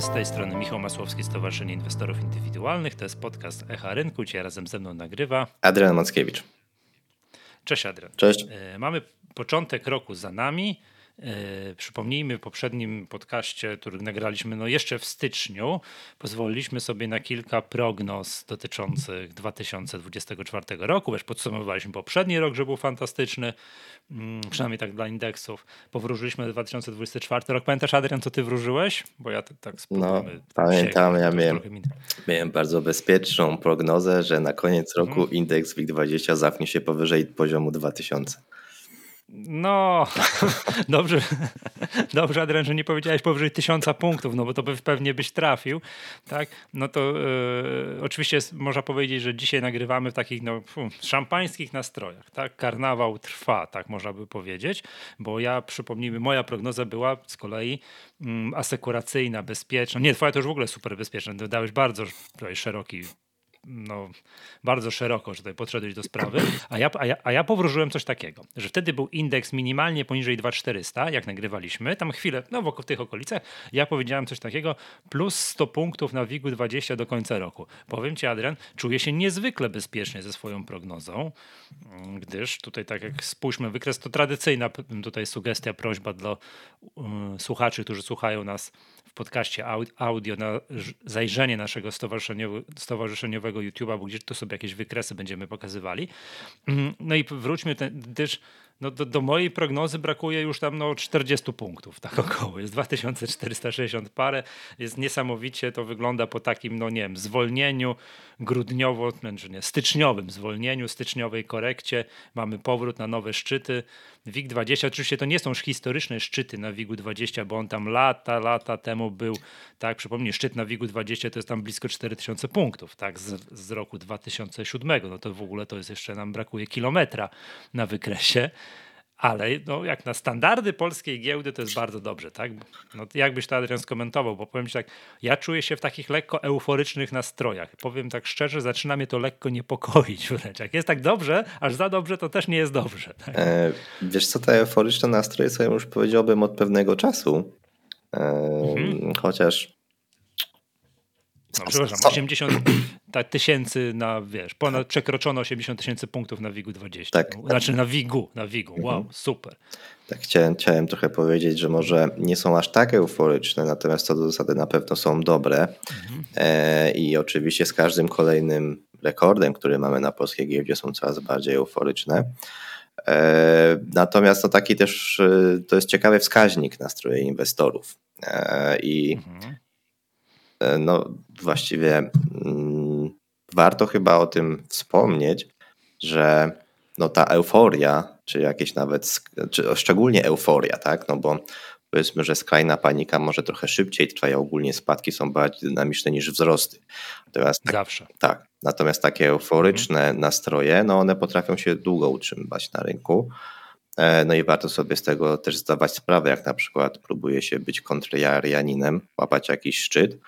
Z tej strony Michał Masłowski, Stowarzyszenie Inwestorów Indywidualnych. To jest podcast Echa Rynku, dzisiaj razem ze mną nagrywa Adrian Mackiewicz. Cześć Adrian. Cześć. E, mamy początek roku za nami. E, przypomnijmy w poprzednim podcaście, który nagraliśmy no jeszcze w styczniu, pozwoliliśmy sobie na kilka prognoz dotyczących 2024 roku. Wiesz, podsumowaliśmy poprzedni rok, że był fantastyczny, mm, przynajmniej tak dla indeksów. Powróżyliśmy na 2024 rok. Pamiętasz, Adrian, co ty wróżyłeś? Bo ja tak No, pamiętam, ja miałem, miałem bardzo bezpieczną prognozę, że na koniec roku mhm. indeks WIG20 zachnie się powyżej poziomu 2000. No, dobrze, dobrze Adrian, że nie powiedziałeś powyżej tysiąca punktów, no bo to by pewnie byś trafił, tak? No to e, oczywiście można powiedzieć, że dzisiaj nagrywamy w takich no, szampańskich nastrojach, tak? Karnawał trwa, tak można by powiedzieć, bo ja, przypomnijmy, moja prognoza była z kolei mm, asekuracyjna, bezpieczna. Nie, twoja to już w ogóle super bezpieczna, dałeś bardzo szeroki no, bardzo szeroko, że tutaj podszedłeś do sprawy, a ja, a, ja, a ja powróżyłem coś takiego, że wtedy był indeks minimalnie poniżej 2400, jak nagrywaliśmy, tam chwilę, no wokół tych okolicach, ja powiedziałem coś takiego, plus 100 punktów na WIG-u 20 do końca roku. Powiem ci, Adrian, czuję się niezwykle bezpiecznie ze swoją prognozą, gdyż tutaj tak jak spójrzmy, wykres to tradycyjna tutaj sugestia, prośba dla uh, słuchaczy, którzy słuchają nas podcaście audio na zajrzenie naszego stowarzyszeniowego YouTube'a, bo gdzieś tu sobie jakieś wykresy będziemy pokazywali. Mm, no i wróćmy też no do, do, mojej prognozy brakuje już tam no 40 punktów, tak około. Jest 2460 parę. Jest niesamowicie, to wygląda po takim, no nie wiem, zwolnieniu grudniowo, znaczy nie, styczniowym zwolnieniu, styczniowej korekcie. Mamy powrót na nowe szczyty. WIG20, oczywiście to nie są już historyczne szczyty na WIG20, bo on tam lata, lata temu był, tak, przypomnij, szczyt na WIG20 to jest tam blisko 4000 punktów, tak, z, z roku 2007. No to w ogóle to jest jeszcze nam brakuje kilometra na wykresie ale no, jak na standardy polskiej giełdy to jest bardzo dobrze, tak? No, jakbyś to Adrian skomentował, bo powiem ci tak, ja czuję się w takich lekko euforycznych nastrojach. Powiem tak szczerze, zaczyna mnie to lekko niepokoić wręcz. Jak jest tak dobrze, aż za dobrze, to też nie jest dobrze. Tak? E, wiesz co, te euforyczne nastroje są już powiedziałbym od pewnego czasu. E, mhm. Chociaż no, przepraszam, 80 tak, tysięcy na, wiesz, ponad przekroczono 80 tysięcy punktów na WIG-u 20. Tak. No, znaczy na WIG-u, na WIG-u, wow, mhm. super. Tak, chciałem, chciałem trochę powiedzieć, że może nie są aż tak euforyczne, natomiast co do zasady na pewno są dobre mhm. e, i oczywiście z każdym kolejnym rekordem, który mamy na polskiej giełdzie są coraz bardziej euforyczne. E, natomiast to taki też, e, to jest ciekawy wskaźnik nastroju inwestorów e, i mhm no właściwie mm, warto chyba o tym wspomnieć, że no ta euforia, czy jakieś nawet, czy szczególnie euforia, tak, no bo powiedzmy, że skrajna panika może trochę szybciej trwa, ogólnie spadki są bardziej dynamiczne niż wzrosty. Natomiast tak, Zawsze. Tak, natomiast takie euforyczne mhm. nastroje, no one potrafią się długo utrzymywać na rynku. E, no i warto sobie z tego też zdawać sprawę, jak na przykład próbuje się być kontrarianinem, łapać jakiś szczyt, E,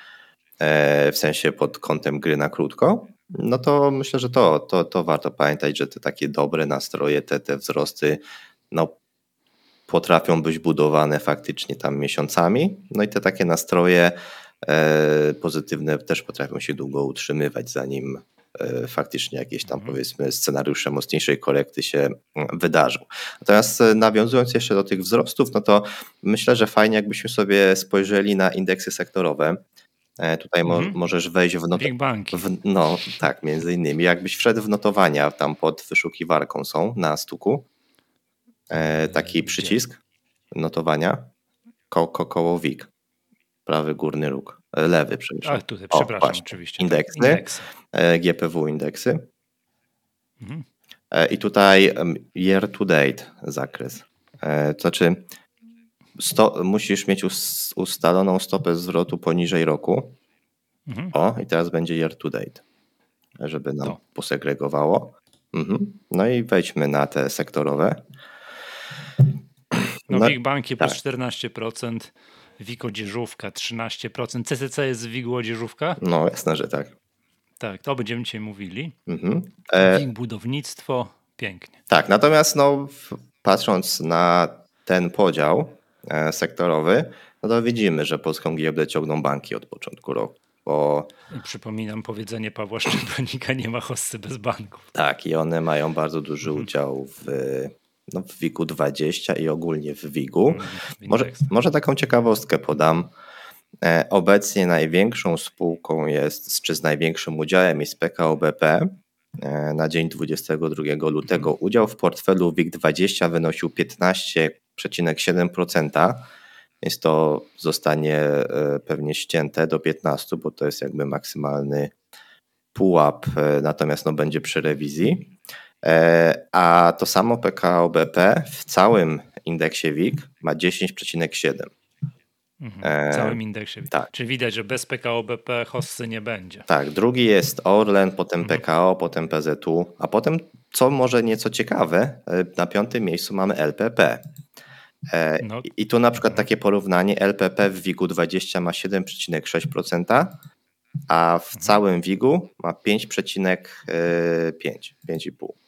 w sensie pod kątem gry na krótko, no to myślę, że to, to, to warto pamiętać, że te takie dobre nastroje, te, te wzrosty, no potrafią być budowane faktycznie tam miesiącami, no i te takie nastroje e, pozytywne też potrafią się długo utrzymywać, zanim e, faktycznie jakieś tam mhm. powiedzmy scenariusze mocniejszej korekty się mm, wydarzą. Natomiast nawiązując jeszcze do tych wzrostów, no to myślę, że fajnie jakbyśmy sobie spojrzeli na indeksy sektorowe, E, tutaj mo mhm. możesz wejść w notowania. No tak, między innymi. Jakbyś wszedł w notowania, tam pod wyszukiwarką są na stuku e, taki przycisk notowania ko ko. Prawy górny róg, e, lewy przepraszam. A, tutaj, przepraszam, o, oczywiście. Tak. Indeksy, indeksy. E, GPW indeksy. Mhm. E, I tutaj year to date zakres. To znaczy sto, musisz mieć ustaloną stopę zwrotu poniżej roku. Mhm. O, i teraz będzie year to date, żeby nam no. posegregowało. Mhm. No i wejdźmy na te sektorowe. No, no Big Banki tak. plus 14%, WIG odzieżówka 13%. CCC jest WIG odzieżówka? No jasne, że tak. Tak, to będziemy dzisiaj mówili. Mhm. E... Budownictwo, pięknie. Tak, natomiast no, patrząc na ten podział, sektorowy, no to widzimy, że polską giełdę ciągną banki od początku roku. Bo... Przypominam powiedzenie Pawła Szczepanika, nie ma hossy bez banków. Tak, i one mają bardzo duży mhm. udział w, no, w WIG-u 20 i ogólnie w WIG-u. Mhm, może, może taką ciekawostkę podam. E, obecnie największą spółką jest, czy z największym udziałem jest PKO BP. E, na dzień 22 lutego mhm. udział w portfelu WIG20 wynosił 15,7%, więc to zostanie e, pewnie ścięte do 15, bo to jest jakby maksymalny pułap, natomiast no będzie przy rewizji. A to samo PKO BP w całym indeksie WIG ma 10,7. Mhm, w całym indeksie. Tak. Czyli widać, że bez PKO BP hossy nie będzie. Tak, drugi jest Orlen, potem mhm. PKO, potem PZU, a potem, co może nieco ciekawe, e, na piątym miejscu mamy LPP. E, no. I tu na przykład takie porównanie, LPP w WIG-u 20 ma 7,6%, a w mhm. całym WIG-u ma 5,5%. 5,5%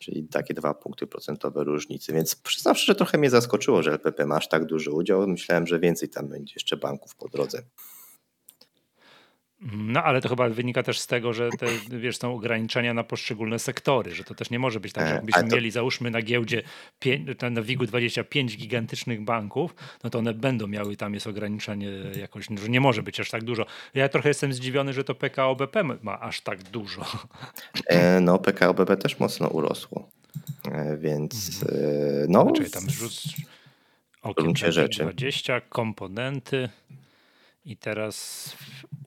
czyli takie dwa punkty procentowe różnicy. Więc przyznam szczerze, trochę mnie zaskoczyło, że LPP ma aż tak duży udział. Myślałem, że więcej tam będzie jeszcze banków po drodze. No ale to chyba wynika też z tego, że te, wiesz, są ograniczenia na poszczególne sektory, że to też nie może być tak, że e, jakbyśmy to... mieli załóżmy na giełdzie na WIG-u 25 gigantycznych banków, no to one będą miały, tam jest ograniczenie jakoś, że nie może być aż tak dużo. Ja trochę jestem zdziwiony, że to PKO BP ma aż tak dużo. E, no PKO BP też mocno urosło, e, więc mhm. no... Znaczy, tam rzuc... Okiem rzeczy. 20, komponenty i teraz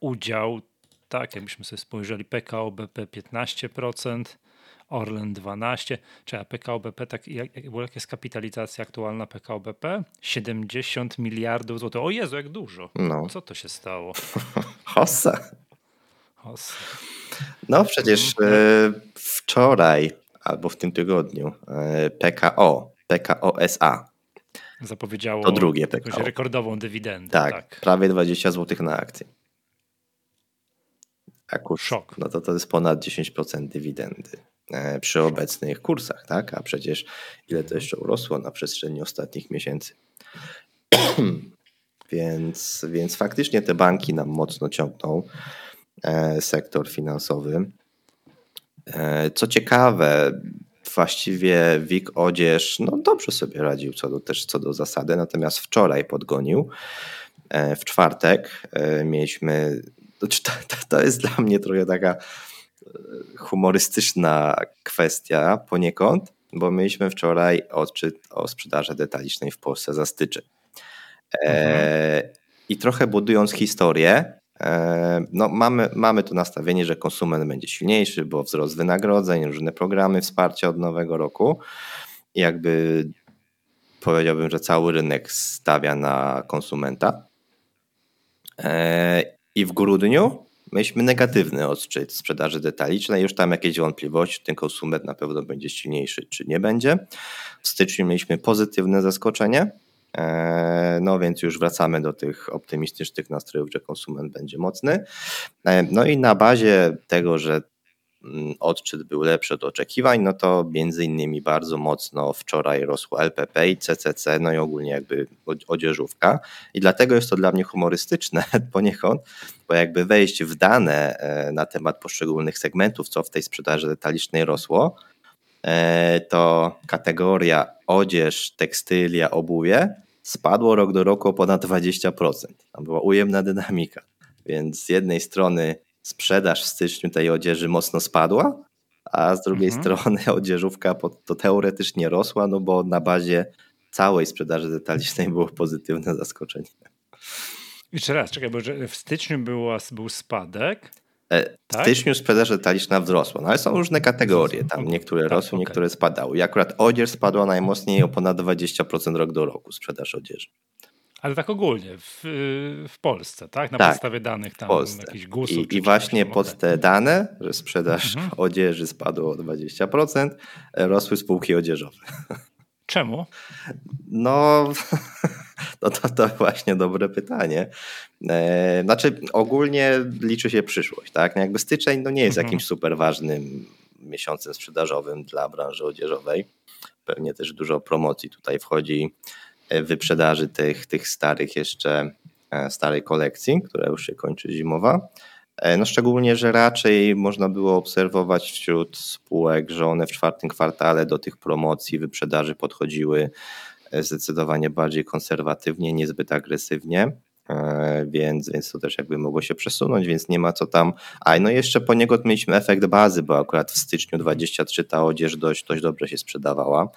udział, tak, jakbyśmy sobie spojrzeli, PKO BP 15%, Orlen 12%, czy a PKO BP, tak, jak, jak, jaka jest kapitalizacja aktualna PKO BP? 70 miliardów złotych. O Jezu, jak dużo. No. Co to się stało? Hossa. Hossa. No przecież mhm. e, wczoraj albo w tym tygodniu e, PKO, PKO SA zapowiedziało to drugie PKO. rekordową dywidendę. Tak, tak, prawie 20 zł na akcję. A kurs, Szok. No to to jest ponad 10% dywidendy e, przy Szok. obecnych kursach, tak? A przecież ile to jeszcze urosło na przestrzeni ostatnich miesięcy. więc, więc faktycznie te banki nam mocno ciągną e, sektor finansowy. E, co ciekawe, właściwie WIG Odzież no dobrze sobie radził co do, też co do zasady, natomiast wczoraj podgonił. W czwartek mieliśmy to, to, jest dla mnie trochę taka e, humorystyczna kwestia poniekąd, bo mieliśmy wczoraj odczyt o sprzedaży detalicznej w Polsce za styczeń. E, mhm. I trochę budując historię, e, no mamy, mamy to nastawienie, że konsument będzie silniejszy, bo wzrost wynagrodzeń, różne programy wsparcia od nowego roku. I jakby powiedziałbym, że cały rynek stawia na konsumenta. I w grudniu mieliśmy negatywny odczyt sprzedaży detalicznej, już tam jakieś wątpliwości, ten konsument na pewno będzie silniejszy, czy nie będzie. W styczniu mieliśmy pozytywne zaskoczenie, e, no więc już wracamy do tych optymistycznych nastrojów, że konsument będzie mocny. E, no i na bazie tego, że odczyt był lepszy od oczekiwań, no to między innymi bardzo mocno wczoraj rosło LPP i CCC, no i ogólnie jakby odzieżówka. I dlatego jest to dla mnie humorystyczne poniekąd, bo jakby wejść w dane e, na temat poszczególnych segmentów, co w tej sprzedaży detalicznej rosło, e, to kategoria odzież, tekstylia, obuwie spadło rok do roku o ponad 20%. Tam była ujemna dynamika. Więc z jednej strony sprzedaż w styczniu tej odzieży mocno spadła, a z drugiej mhm. strony odzieżówka to teoretycznie rosła, no bo na bazie całej sprzedaży detalicznej było pozytywne zaskoczenie. Jeszcze raz, czekaj, bo w styczniu był spadek. E, w tak? styczniu sprzedaż detaliczna wzrosła, no ale są różne kategorie, tam niektóre tak, rosły, okay. niektóre spadały. I akurat odzież spadła najmocniej o ponad 20% rok do roku, sprzedaż odzieży. Ale tak ogólnie w, w Polsce, tak? Na tak, podstawie danych tam jakichś GUS-ów. I, i właśnie pod te dane, że sprzedaż mhm. odzieży spadła o 20%, rosły spółki odzieżowe. Czemu? No, no to, to właśnie dobre pytanie. E, znaczy, ogólnie liczy się przyszłość, tak? No jakby styczeń no nie jest mhm. jakimś super ważnym miesiącem sprzedażowym dla branży odzieżowej. Pewnie też dużo promocji tutaj wchodzi wyprzedaży tych, tych starych jeszcze starej kolekcji, która już się kończy zimowa. No szczególnie, że raczej można było obserwować wśród spółek, że one w czwartym kwartale do tych promocji, wyprzedaży podchodziły zdecydowanie bardziej konserwatywnie, niezbyt agresywnie. E, więc, więc to też jakby mogło się przesunąć, więc nie ma co tam. A no jeszcze poniekąd mieliśmy efekt bazy, bo akurat w styczniu 23 ta odzież dość, dość dobrze się sprzedawała,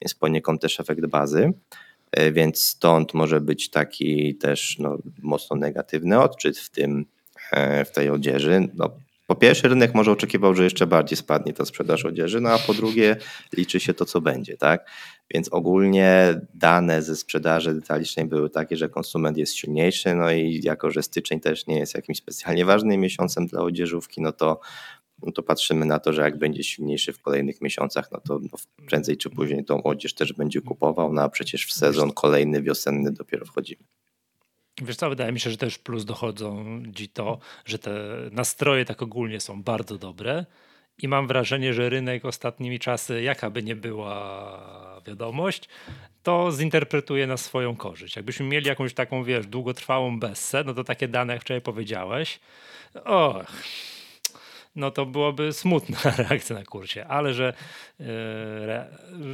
więc poniekąd też efekt bazy. E, więc stąd może być taki też no, mocno negatywny odczyt w, tym, e, w tej odzieży. No, po pierwsze, rynek może oczekiwał, że jeszcze bardziej spadnie ta sprzedaż odzieży, no a po drugie, liczy się to, co będzie, tak? Więc ogólnie dane ze sprzedaży detalicznej były takie, że konsument jest silniejszy, no i jako, że styczeń też nie jest jakimś specjalnie ważnym miesiącem dla odzieżówki, no to, no to patrzymy na to, że jak będzie silniejszy w kolejnych miesiącach, no to no prędzej czy później tą odzież też będzie kupował, no a przecież w sezon kolejny wiosenny dopiero wchodzimy. Wiesz co, wydaje mi się, że też plus dochodzą ci to, że te nastroje tak ogólnie są bardzo dobre i mam wrażenie, że rynek ostatnimi czasy, jaka by nie była wiadomość, to zinterpretuje na swoją korzyść. Jakbyśmy mieli jakąś taką, wiesz, długotrwałą bessę, no to takie dane, jak wczoraj powiedziałeś, och, no to byłoby smutna reakcja na kursie, ale że, yy,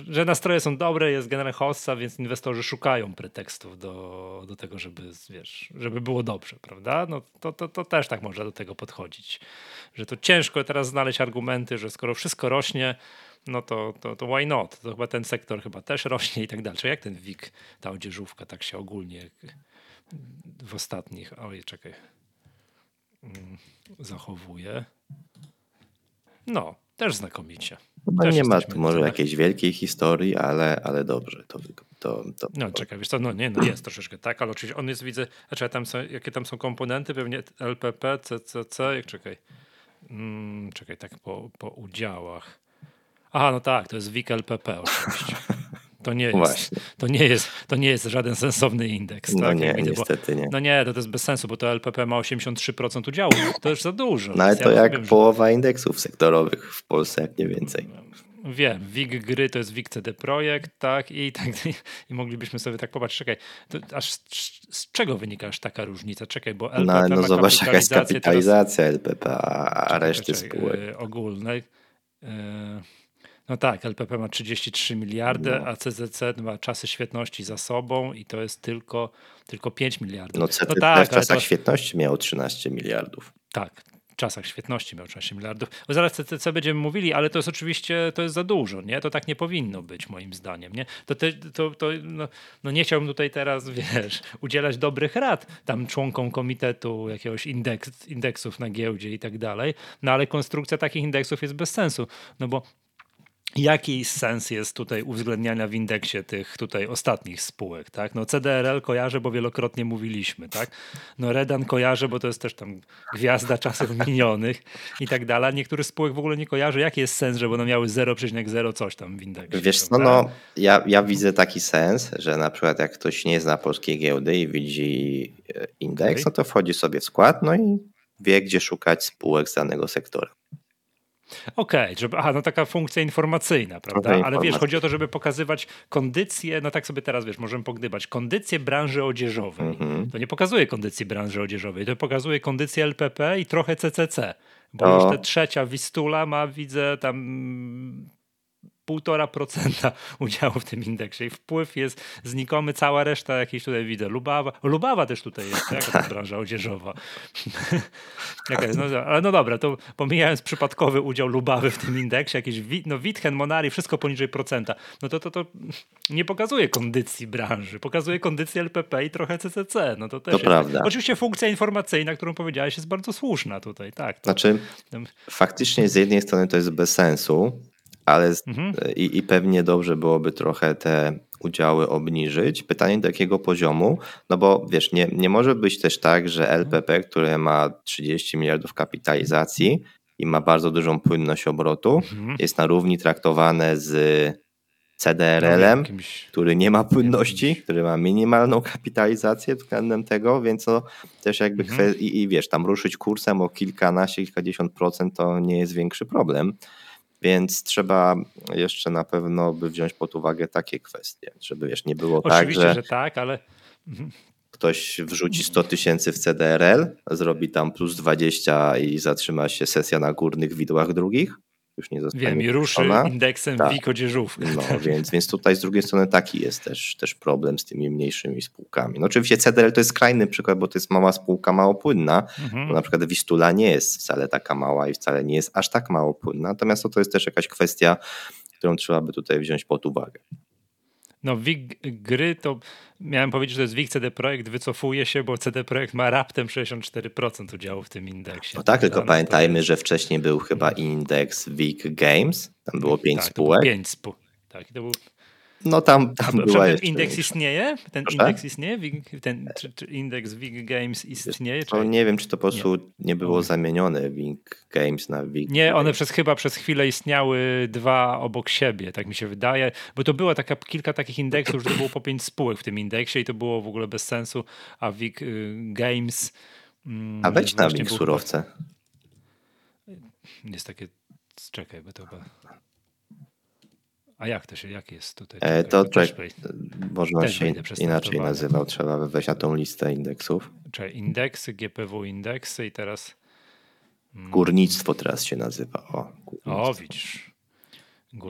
że nastroje są dobre, jest generalnie hossa, więc inwestorzy szukają pretekstów do, do tego, żeby, wiesz, żeby było dobrze, prawda? No to, to, to też tak można do tego podchodzić, że to ciężko teraz znaleźć argumenty, że skoro wszystko rośnie, no to, to, to why not? To chyba ten sektor chyba też rośnie i tak dalej. Jak ten WIG, ta odzieżówka tak się ogólnie w ostatnich, oj czekaj, mm, zachowuje. No, też znakomicie. Też nie ma tu może jakiejś wielkiej historii, ale, ale dobrze. To, to, to, no czekaj, wiesz co, no nie, no jest troszeczkę tak, ale oczywiście on jest, widzę, znaczy tam są, jakie tam są komponenty, pewnie LPP, CCC, jak czekaj, hmm, czekaj, tak po, po udziałach. Aha, no tak, to jest WIG LPP oczywiście. To nie, jest, to, nie jest, to nie jest żaden sensowny indeks. No tak? nie, widzę, niestety bo, nie. No nie, to, to jest bez sensu, bo to LPP ma 83% udziału. To już za dużo. No ale to ja jak wiem, połowa że... indeksów sektorowych w Polsce, jak nie więcej. Wiem, WIG gry to jest WIG CD Projekt, tak, i tak, i moglibyśmy sobie tak popatrzeć, czekaj, aż z, czego wynika aż taka różnica? Czekaj, bo LPP No, no zobacz jaka jest kapitalizacja teraz... LPP, a reszty czekaj, spółek. Yy, ogólnej. Yy, no tak, LPP ma 33 miliardy, no. a CZC ma czasy świetności za sobą i to jest tylko, tylko 5 miliardów. No CZC no tak, w czasach to... świetności miało 13 miliardów. Tak, w czasach świetności miał 13 miliardów. Bo zaraz CCC będziemy mówili, ale to jest oczywiście to jest za dużo, nie? To tak nie powinno być moim zdaniem, nie? To, te, to, to no, no, nie chciałbym tutaj teraz, wiesz, udzielać dobrych rad tam członkom komitetu jakiegoś indeks, indeksów na giełdzie i tak dalej, no ale konstrukcja takich indeksów jest bez sensu, no bo Jaki sens jest tutaj uwzględniania w indeksie tych tutaj ostatnich spółek, tak? No CDRL kojarzę, bo wielokrotnie mówiliśmy, tak? No Redan kojarzę, bo to jest też tam gwiazda czasów minionych i tak dalej. Niektórych spółek w ogóle nie kojarzę. Jaki jest sens, żeby one miały 0,0 coś tam w indeksie? Wiesz co, no ja, ja widzę taki sens, że na przykład jak ktoś nie zna polskiej giełdy i widzi e, indeks, okay. no to wchodzi sobie w skład, no i wie, gdzie szukać spółek z danego sektora. Okej, okay, żeby, aha, no taka funkcja informacyjna, prawda? Okay, Ale wiesz, chodzi o to, żeby pokazywać kondycję, no tak sobie teraz, wiesz, możemy pogdybać, kondycję branży odzieżowej. Mm -hmm. To nie pokazuje kondycji branży odzieżowej, to pokazuje kondycję LPP i trochę CCC. Bo już ta trzecia Wistula ma, widzę, tam 1,5% udziału w tym indeksie i wpływ jest znikomy, cała reszta jakiejś tutaj widzę. Lubawa, Lubawa też tutaj jest, jaka to branża odzieżowa. Jaka jest? No, ale no dobra, to pomijając przypadkowy udział Lubawy w tym indeksie, jakiś no, Witchen, Monari, wszystko poniżej procenta, no to, to, to nie pokazuje kondycji branży, pokazuje kondycję LPP i trochę CCC. No to też to prawda. Oczywiście funkcja informacyjna, którą powiedziałeś jest bardzo słuszna tutaj, tak. To, znaczy, faktycznie z jednej strony to jest bez sensu, ale mhm. i, i pewnie dobrze byłoby trochę te udziały obniżyć. Pytanie do jakiego poziomu? No bo wiesz, nie, nie może być też tak, że LPP, które ma 30 miliardów kapitalizacji i ma bardzo dużą płynność obrotu, mhm. jest na równi traktowane z CDRL-em, no, który nie ma płynności, który ma minimalną kapitalizację względem tego, więc no, też jakby mhm. i, i wiesz, tam ruszyć kursem o kilkanaście, kilkadziesiąt procent to nie jest większy problem. Więc trzeba jeszcze na pewno by wziąć pod uwagę takie kwestie, żeby wiesz, nie było Oczywiście, tak, że... że tak, ale mhm. ktoś wrzuci 100 tysięcy w CDRL, zrobi tam plus 20 i zatrzyma się sesja na górnych widłach drugich, już nie zostanie Wiem, i ruszy indeksem tak. WIG odzieżówkę. No, więc, więc tutaj z drugiej strony taki jest też, też problem z tymi mniejszymi spółkami. No oczywiście CDL to jest skrajny przykład, bo to jest mała spółka małopłynna, mhm. bo na przykład Wistula nie jest wcale taka mała i wcale nie jest aż tak małopłynna, natomiast to jest też jakaś kwestia, którą trzeba by tutaj wziąć pod uwagę. No WIG gry to miałem powiedzieć, że to jest WIG CD Projekt, wycofuje się, bo CD Projekt ma raptem 64% udziału w tym indeksie. No tak, tylko pamiętajmy, że wcześniej był chyba indeks WIG Games, tam było 5 tak, spółek. 5 spółek. Tak, to był no tam, tam A, była jeszcze indeks istnieje? Ten Proszę? indeks istnieje? Ten, czy, czy indeks WIG Games istnieje? To nie wiem, czy to po prostu nie, nie było zamienione WIG Games na WIG. Nie, one przez chyba przez chwilę istniały dwa obok siebie, tak mi się wydaje, bo to było taka, kilka takich indeksów, że to było po pięć spółek w tym indeksie i to było w ogóle bez sensu, a WIG y, Games... Mm, a wejdź na WIG surowce. Jest takie... Czekaj, bo to chyba... A jak to się, jak jest tutaj? E, to tak, można się inaczej nazywał, trzeba wejść na tą listę indeksów. Czyli indeksy, GPW indeksy i teraz... Mm, górnictwo teraz się nazywa. O, o widzisz.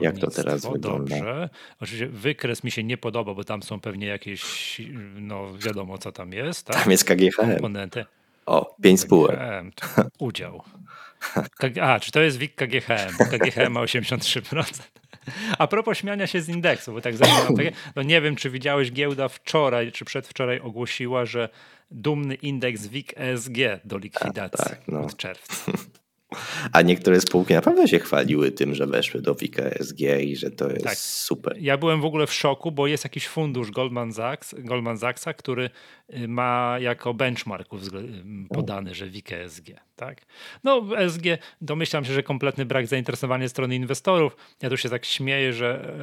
Jak to teraz wygląda? Dobrze. Oczywiście wykres mi się nie podoba, bo tam są pewnie jakieś, no wiadomo co tam jest. Tak? Tam jest KGHM. Komponenty. O, pięć spółek. Udział. A, czy to jest WIG KGHM? KGHM ma 83%. A propos śmiania się z indeksu, bo tak takie, no nie wiem, czy widziałeś, giełda wczoraj czy przedwczoraj ogłosiła, że dumny indeks WIG ESG do likwidacji tak, no. od czerwca. A niektóre spółki naprawdę się chwaliły tym, że weszły do WIG ESG i że to jest tak. super. Ja byłem w ogóle w szoku, bo jest jakiś fundusz Goldman, Sachs, Goldman Sachsa, który y, ma jako benchmark y, podany, że WIG ESG. Tak? No ESG domyślam się, że kompletny brak zainteresowania strony inwestorów. Ja tu się tak śmieję, że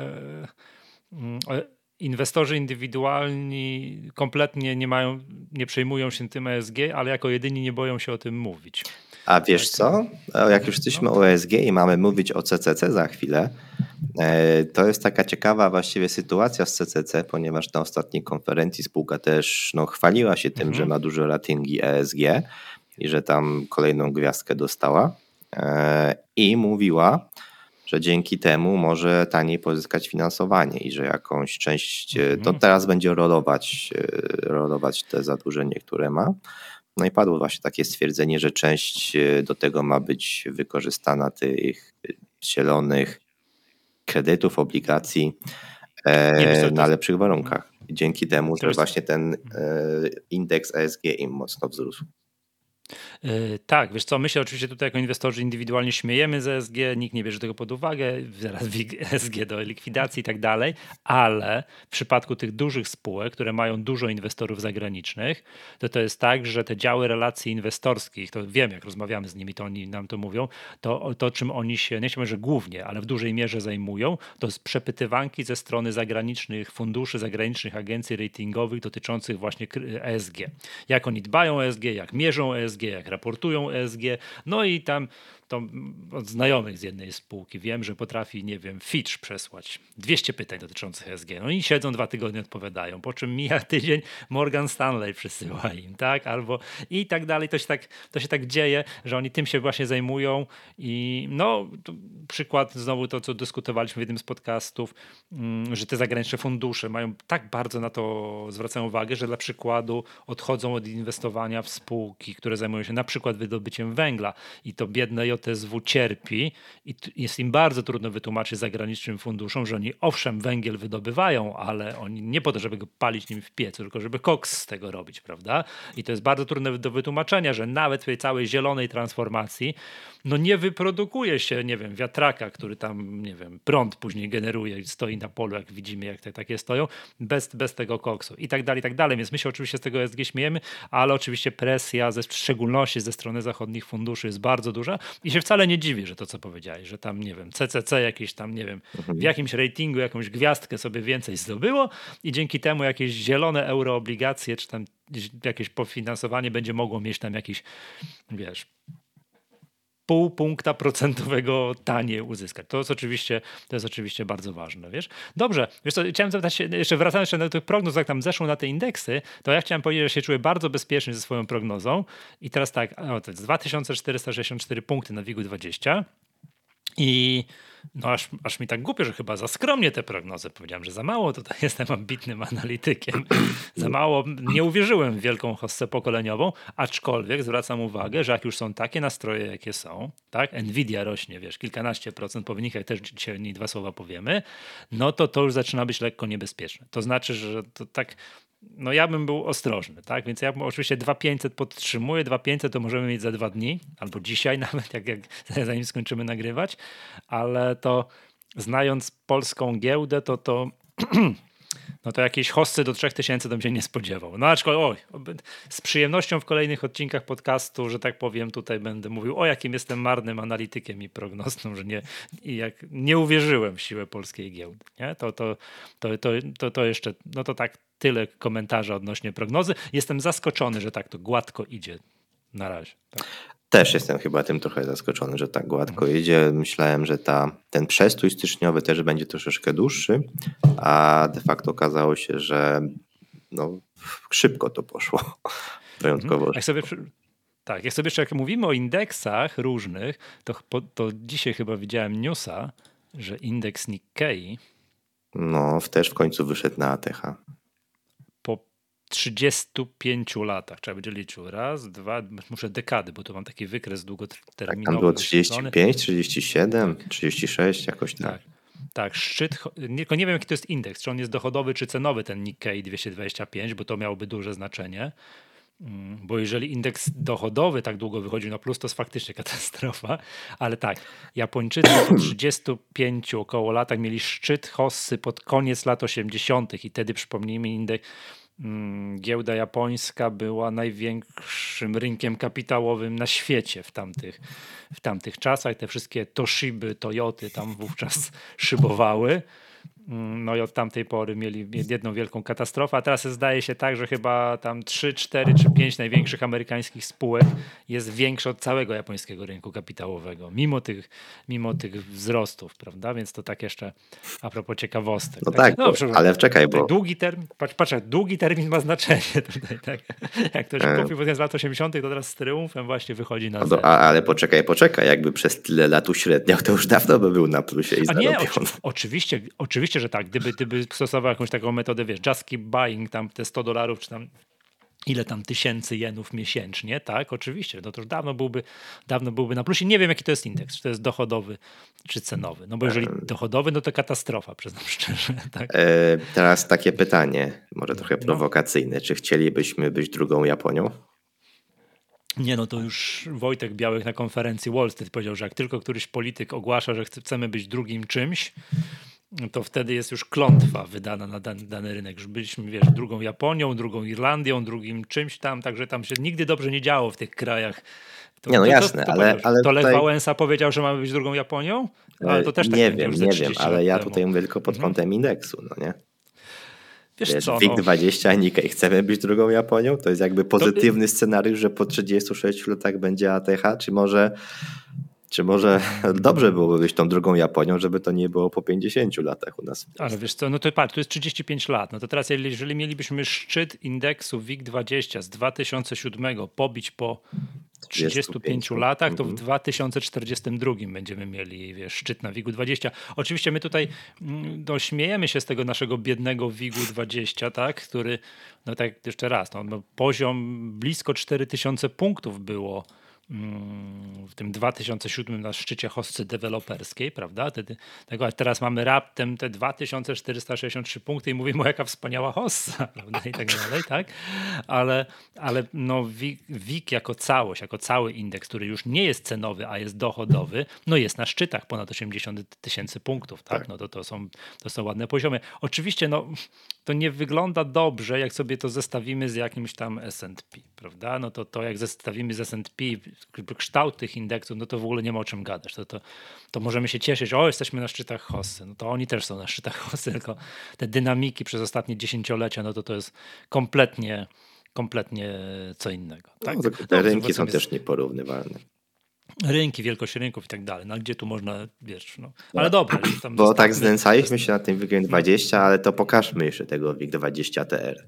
e, e, inwestorzy indywidualni kompletnie nie mają, nie przejmują się tym ESG, ale jako jedyni nie boją się o tym mówić. A wiesz co? Jak już jesteśmy o ESG i mamy mówić o CCC za chwilę, e, to jest taka ciekawa właściwie sytuacja z CCC, ponieważ na ostatniej konferencji spółka też no, chwaliła się tym, mhm. że ma duże ratingi ESG i że tam kolejną gwiazdkę dostała e, i mówiła, że dzięki temu może taniej pozyskać finansowanie i że jakąś część, e, to mhm. teraz będzie rolować, rolować te zadłużenie, które ma no i padło właśnie takie stwierdzenie, że część e, do tego ma być wykorzystana tych zielonych kredytów, obligacji e, na lepszych warunkach. Dzięki temu, że właśnie ten e, indeks ESG im mocno wzrósł. Yy, tak, wiesz co, my się oczywiście tutaj jako inwestorzy indywidualnie śmiejemy z ESG, nikt nie bierze tego pod uwagę, zaraz ESG do likwidacji i tak dalej, ale w przypadku tych dużych spółek, które mają dużo inwestorów zagranicznych, to to jest tak, że te działy relacji inwestorskich, to wiem, jak rozmawiamy z nimi, to oni nam to mówią, to, to czym oni się, nie chciałbym, że głównie, ale w dużej mierze zajmują, to jest przepytywanki ze strony zagranicznych funduszy, zagranicznych agencji ratingowych dotyczących właśnie ESG. Jak oni dbają o ESG, jak mierzą ESG, jak raportują ESG, no i tam to od znajomych z jednej spółki wiem, że potrafi, nie wiem, Fitch przesłać 200 pytań dotyczących ESG. No i siedzą dwa tygodnie, odpowiadają, po czym mija tydzień, Morgan Stanley przysyła im, tak? Albo i tak dalej. To się tak, to się tak dzieje, że oni tym się właśnie zajmują i no, przykład znowu to, co dyskutowaliśmy w jednym z podcastów, mm, że te zagraniczne fundusze mają tak bardzo na to zwracają uwagę, że dla przykładu odchodzą od inwestowania w spółki, które zajmują się na przykład wydobyciem węgla i to biedne JSW cierpi i jest im bardzo trudno wytłumaczyć zagranicznym funduszom, że oni owszem węgiel wydobywają, ale oni nie po to, żeby go palić nim w piecu, tylko żeby koks z tego robić, prawda? I to jest bardzo trudne do wytłumaczenia, że nawet w tej całej zielonej transformacji no nie wyprodukuje się, nie wiem, wiatraka, który tam, nie wiem, prąd później generuje i stoi na polu, jak widzimy, jak te takie stoją, bez, bez tego koksu i tak dalej, i tak dalej. Więc my się oczywiście z tego ESG śmiejemy, ale oczywiście presja, ze, w szczególności ze strony zachodnich funduszy jest bardzo duża i się wcale nie dziwię, że to, co powiedziałeś, że tam, nie wiem, CCC jakieś tam, nie wiem, w jakimś ratingu jakąś gwiazdkę sobie więcej zdobyło i dzięki temu jakieś zielone euroobligacje, czy tam jakieś pofinansowanie będzie mogło mieć tam jakiś, wiesz, pół punkta procentowego taniej uzyskać. To jest oczywiście, to jest oczywiście bardzo ważne, wiesz? Dobrze, wiesz co, chciałem zapytać jeszcze wracając jeszcze do tych prognoz, jak tam zeszło na te indeksy, to ja chciałem powiedzieć, że się czuję bardzo bezpiecznie ze swoją prognozą i teraz tak, to jest 2464 punkty na WIG-20 i no aż, aż mi tak głupio, że chyba za skromnie te prognozy. Powiedziałem, że za mało tutaj jestem ambitnym analitykiem. za mało nie uwierzyłem w wielką hossę pokoleniową, aczkolwiek zwracam uwagę, że jak już są takie nastroje, jakie są, tak, Nvidia rośnie, wiesz, kilkanaście procent po wynikach, też dzisiaj o niej dwa słowa powiemy, no to to już zaczyna być lekko niebezpieczne. To znaczy, że to tak no ja bym był ostrożny, tak? Więc ja oczywiście 2500 podtrzymuję, 2500 to możemy mieć za dwa dni, albo dzisiaj nawet, jak, jak zanim skończymy nagrywać, ale to znając polską giełdę, to to no to jakieś hossy do 3000 to bym się nie spodziewał. No aczkolwiek, oj, z przyjemnością w kolejnych odcinkach podcastu, że tak powiem, tutaj będę mówił o jakim jestem marnym analitykiem i prognostą, że nie, i jak nie uwierzyłem w siłę polskiej giełdy. Nie? To, to, to, to, to, to jeszcze, no to tak tyle komentarza odnośnie prognozy. Jestem zaskoczony, że tak to gładko idzie na razie. Tak. Też jestem chyba tym trochę zaskoczony, że tak gładko mhm. idzie. Myślałem, że ta, ten przestój styczniowy też będzie troszeczkę dłuższy, a de facto okazało się, że no, szybko to poszło. Wyjątkowo. Mhm. Jak sobie, tak, jak sobie jeszcze jak mówimy o indeksach różnych, to, to dzisiaj chyba widziałem newsa, że indeks Nikkei no, też w końcu wyszedł na ATH. 35 latach. Trzeba będzie liczył. Raz, dwa, muszę dekady, bo tu mam taki wykres długoterminowy. Tak, tam było 35, 37, tak. 36, jakoś tak. tak. Tak, szczyt, nie, nie wiem jaki to jest indeks, czy on jest dochodowy, czy cenowy, ten Nikkei 225, bo to miałoby duże znaczenie. Mm, bo jeżeli indeks dochodowy tak długo wychodzi na plus, to jest faktycznie katastrofa. Ale tak, Japończycy po 35 około latach mieli szczyt hossy pod koniec lat 80. i wtedy przypomnijmy indeks giełda japońska była największym rynkiem kapitałowym na świecie w tamtych, w tamtych czasach. Te wszystkie Toshiby, Toyoty tam wówczas szybowały. Mm, no i od tamtej pory mieli jedną wielką katastrofę, a teraz zdaje się tak, że chyba tam 3, 4 czy 5 największych amerykańskich spółek jest większe od całego japońskiego rynku kapitałowego, mimo tych, mimo tych wzrostów, prawda? Więc to tak jeszcze a propos ciekawostek. No tak, tak no, ale czekaj, bo... Długi termin, patrz, patrz, długi termin ma znaczenie tutaj, tak? Jak ktoś e... kupił z lat 80., to teraz z triumfem właśnie wychodzi na no, a, Ale poczekaj, poczekaj, jakby przez tyle lat uśredniał, to już dawno by był na plusie i a nie, oczywiście, oczywiście, że tak. Gdyby, gdyby stosował jakąś taką metodę, wiesz, just keep buying tam te 100 dolarów, czy tam ile tam tysięcy jenów miesięcznie, tak, oczywiście, no to już dawno byłby, dawno byłby na plusie. Nie wiem, jaki to jest indeks, czy to jest dochodowy, czy cenowy. No bo jeżeli dochodowy, no to katastrofa, przyznam szczerze. Tak? E, teraz takie pytanie, może trochę no. prowokacyjne. Czy chcielibyśmy być drugą Japonią? Nie, no to już Wojtek Białych na konferencji Wall Street powiedział, że jak tylko któryś polityk ogłasza, że chcemy być drugim czymś, to wtedy jest już klątwa wydana na dany, dany rynek. Już byliśmy, wiesz, drugą Japonią, drugą Irlandią, drugim czymś tam, także tam się nigdy dobrze nie działo w tych krajach. To, nie, no jasne, to, to, ale, ale. To Lech tutaj... Wałęsa powiedział, że mamy być drugą Japonią? Ale to też tak nie wiem, nie wiem, ale ja tutaj mówię tylko pod mhm. kątem indeksu, no nie? Wiesz, Wiesz co, WIG20 no. Nikkei. Chcemy być drugą Japonią? To jest jakby pozytywny scenariusz, że po 36 latach będzie ATH, czy może czy może dobrze byłoby być tą drugą Japonią, żeby to nie było po 50 latach u nas? Ale wiesz co, no to patrz, to jest 35 lat. No to teraz, jeżeli mielibyśmy szczyt indeksu WIG20 z 2007 pobić po 35 latach, to w 2042 mhm. będziemy mieli wiesz, szczyt na WIG-u 20. Oczywiście my tutaj no, śmiejemy się z tego naszego biednego WIG-u 20, tak, który, no tak jeszcze raz, no, poziom blisko 4000 punktów było w tym 2007 na szczycie hossy deweloperskiej, prawda? Tego, a teraz mamy raptem te 2463 punkty i mówimy o jaka wspaniała hossa, prawda? I tak dalej, tak? Ale, ale no WIG jako całość, jako cały indeks, który już nie jest cenowy, a jest dochodowy, no jest na szczytach ponad 80 tysięcy punktów, tak? tak? No to, to, są, to są ładne poziomy. Oczywiście, no to nie wygląda dobrze, jak sobie to zestawimy z jakimś tam S&P, prawda? No to to jak zestawimy z S&P kształt tych indeksów, no to w ogóle nie ma o czym gadać. To, to, to możemy się cieszyć, o jesteśmy na szczytach hossy, no to oni też są na szczytach hossy, tylko te dynamiki przez ostatnie dziesięciolecia, no to to jest kompletnie kompletnie co innego. Tak? No, te rynki są też nieporównywalne. Rynki, wielkość rynków i tak dalej. No gdzie tu można, wiesz, no. Ale dobra. Bo tak znęcaliśmy się na tym WIG-20, ale to pokażmy jeszcze tego WIG-20 TR.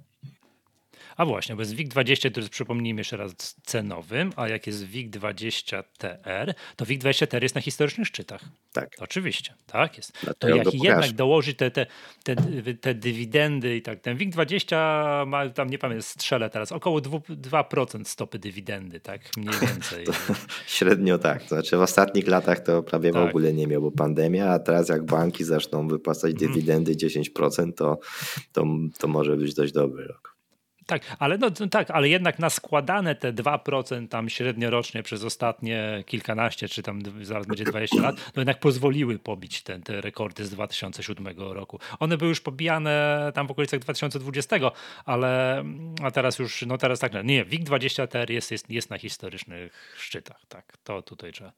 A właśnie, bo jest WIG20, który jest, przypomnijmy jeszcze raz, cenowym, a jak jest WIG20TR, to WIG20TR jest na historycznych szczytach. Tak. Oczywiście, tak jest. to jak jednak dołoży te, te, te, te, dywidendy i tak, ten WIG20 ma tam, nie pamiętam, strzelę teraz, około 2%, stopy dywidendy, tak, mniej więcej. Średnio tak, to znaczy w ostatnich latach to prawie tak. w ogóle nie miał, bo pandemia, a teraz jak banki zaczną wypłacać mhm. dywidendy 10%, to, to, to może być dość dobry rok. Tak, ale no, tak, ale jednak na składane te 2% tam średniorocznie przez ostatnie kilkanaście, czy tam zaraz będzie 20 lat, to jednak pozwoliły pobić te, te rekordy z 2007 roku. One były już pobijane tam w okolicach 2020, ale a teraz już, no teraz tak, nie, WIG20 TR jest, jest, jest na historycznych szczytach, tak, to tutaj trzeba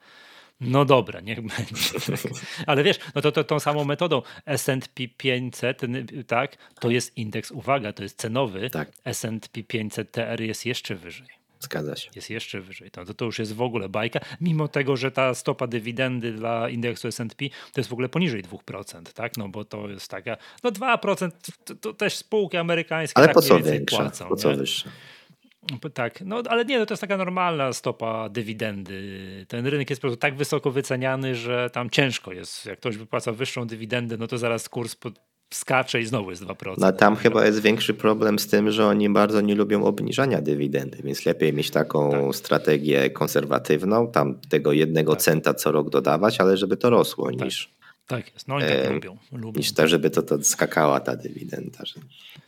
no dobra, niech będzie. Ale wiesz, no to, to tą samą metodą S&P 500, tak, to jest indeks, uwaga, to jest cenowy. Tak. S&P 500 TR jest jeszcze wyżej. Zgadza się. Jest jeszcze wyżej. To, to już jest w ogóle bajka, mimo tego, że ta stopa dywidendy dla indeksu S&P to jest w ogóle poniżej 2%, tak? No bo to jest taka, no 2% to, to też spółki amerykańskie Ale tak po co większa? Płacą, po co wyższe? Tak, no ale nie, no to jest taka normalna stopa dywidendy. Ten rynek jest po prostu tak wysoko wyceniany, że tam ciężko jest. Jak ktoś wypłaca wyższą dywidendę, no to zaraz kurs pod, skacze i znowu jest 2%. No tam chyba jest większy problem z tym, że oni bardzo nie lubią obniżania dywidendy, więc lepiej mieć taką tak. strategię konserwatywną, tam tego jednego tak. centa co rok dodawać, ale żeby to rosło tak. niż tak jest, no oni tak e, lubią, lubią. Niż to, żeby to, to skakała ta dywidenda. Że...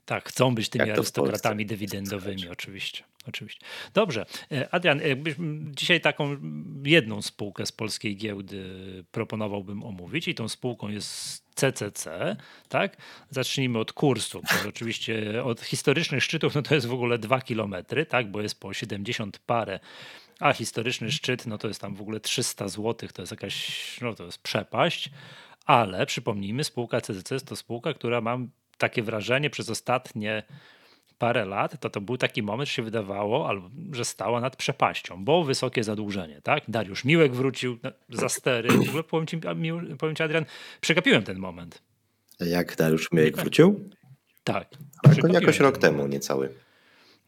Tak, chcą być tymi arystokratami dywidendowymi, oczywiście. oczywiście. Dobrze, e, Adrian, dzisiaj taką jedną spółkę z polskiej giełdy proponowałbym omówić i tą spółką jest CCC, tak? Zacznijmy od kursu, bo oczywiście od historycznych szczytów no to jest w ogóle dwa kilometry, tak? Bo jest po 70 parę a historyczny szczyt, no to jest tam w ogóle 300 zł, to jest jakaś, no to jest przepaść ale przypomnijmy, spółka CCC jest to spółka, która mam takie wrażenie przez ostatnie parę lat, to to był taki moment, że się wydawało, że stała nad przepaścią, bo wysokie zadłużenie, tak? Dariusz Miłek wrócił za stery. W ogóle powiem ci, powiem ci Adrian, przegapiłem ten moment. Jak Dariusz Miłek wrócił? Tak. Jakoś rok temu niecały.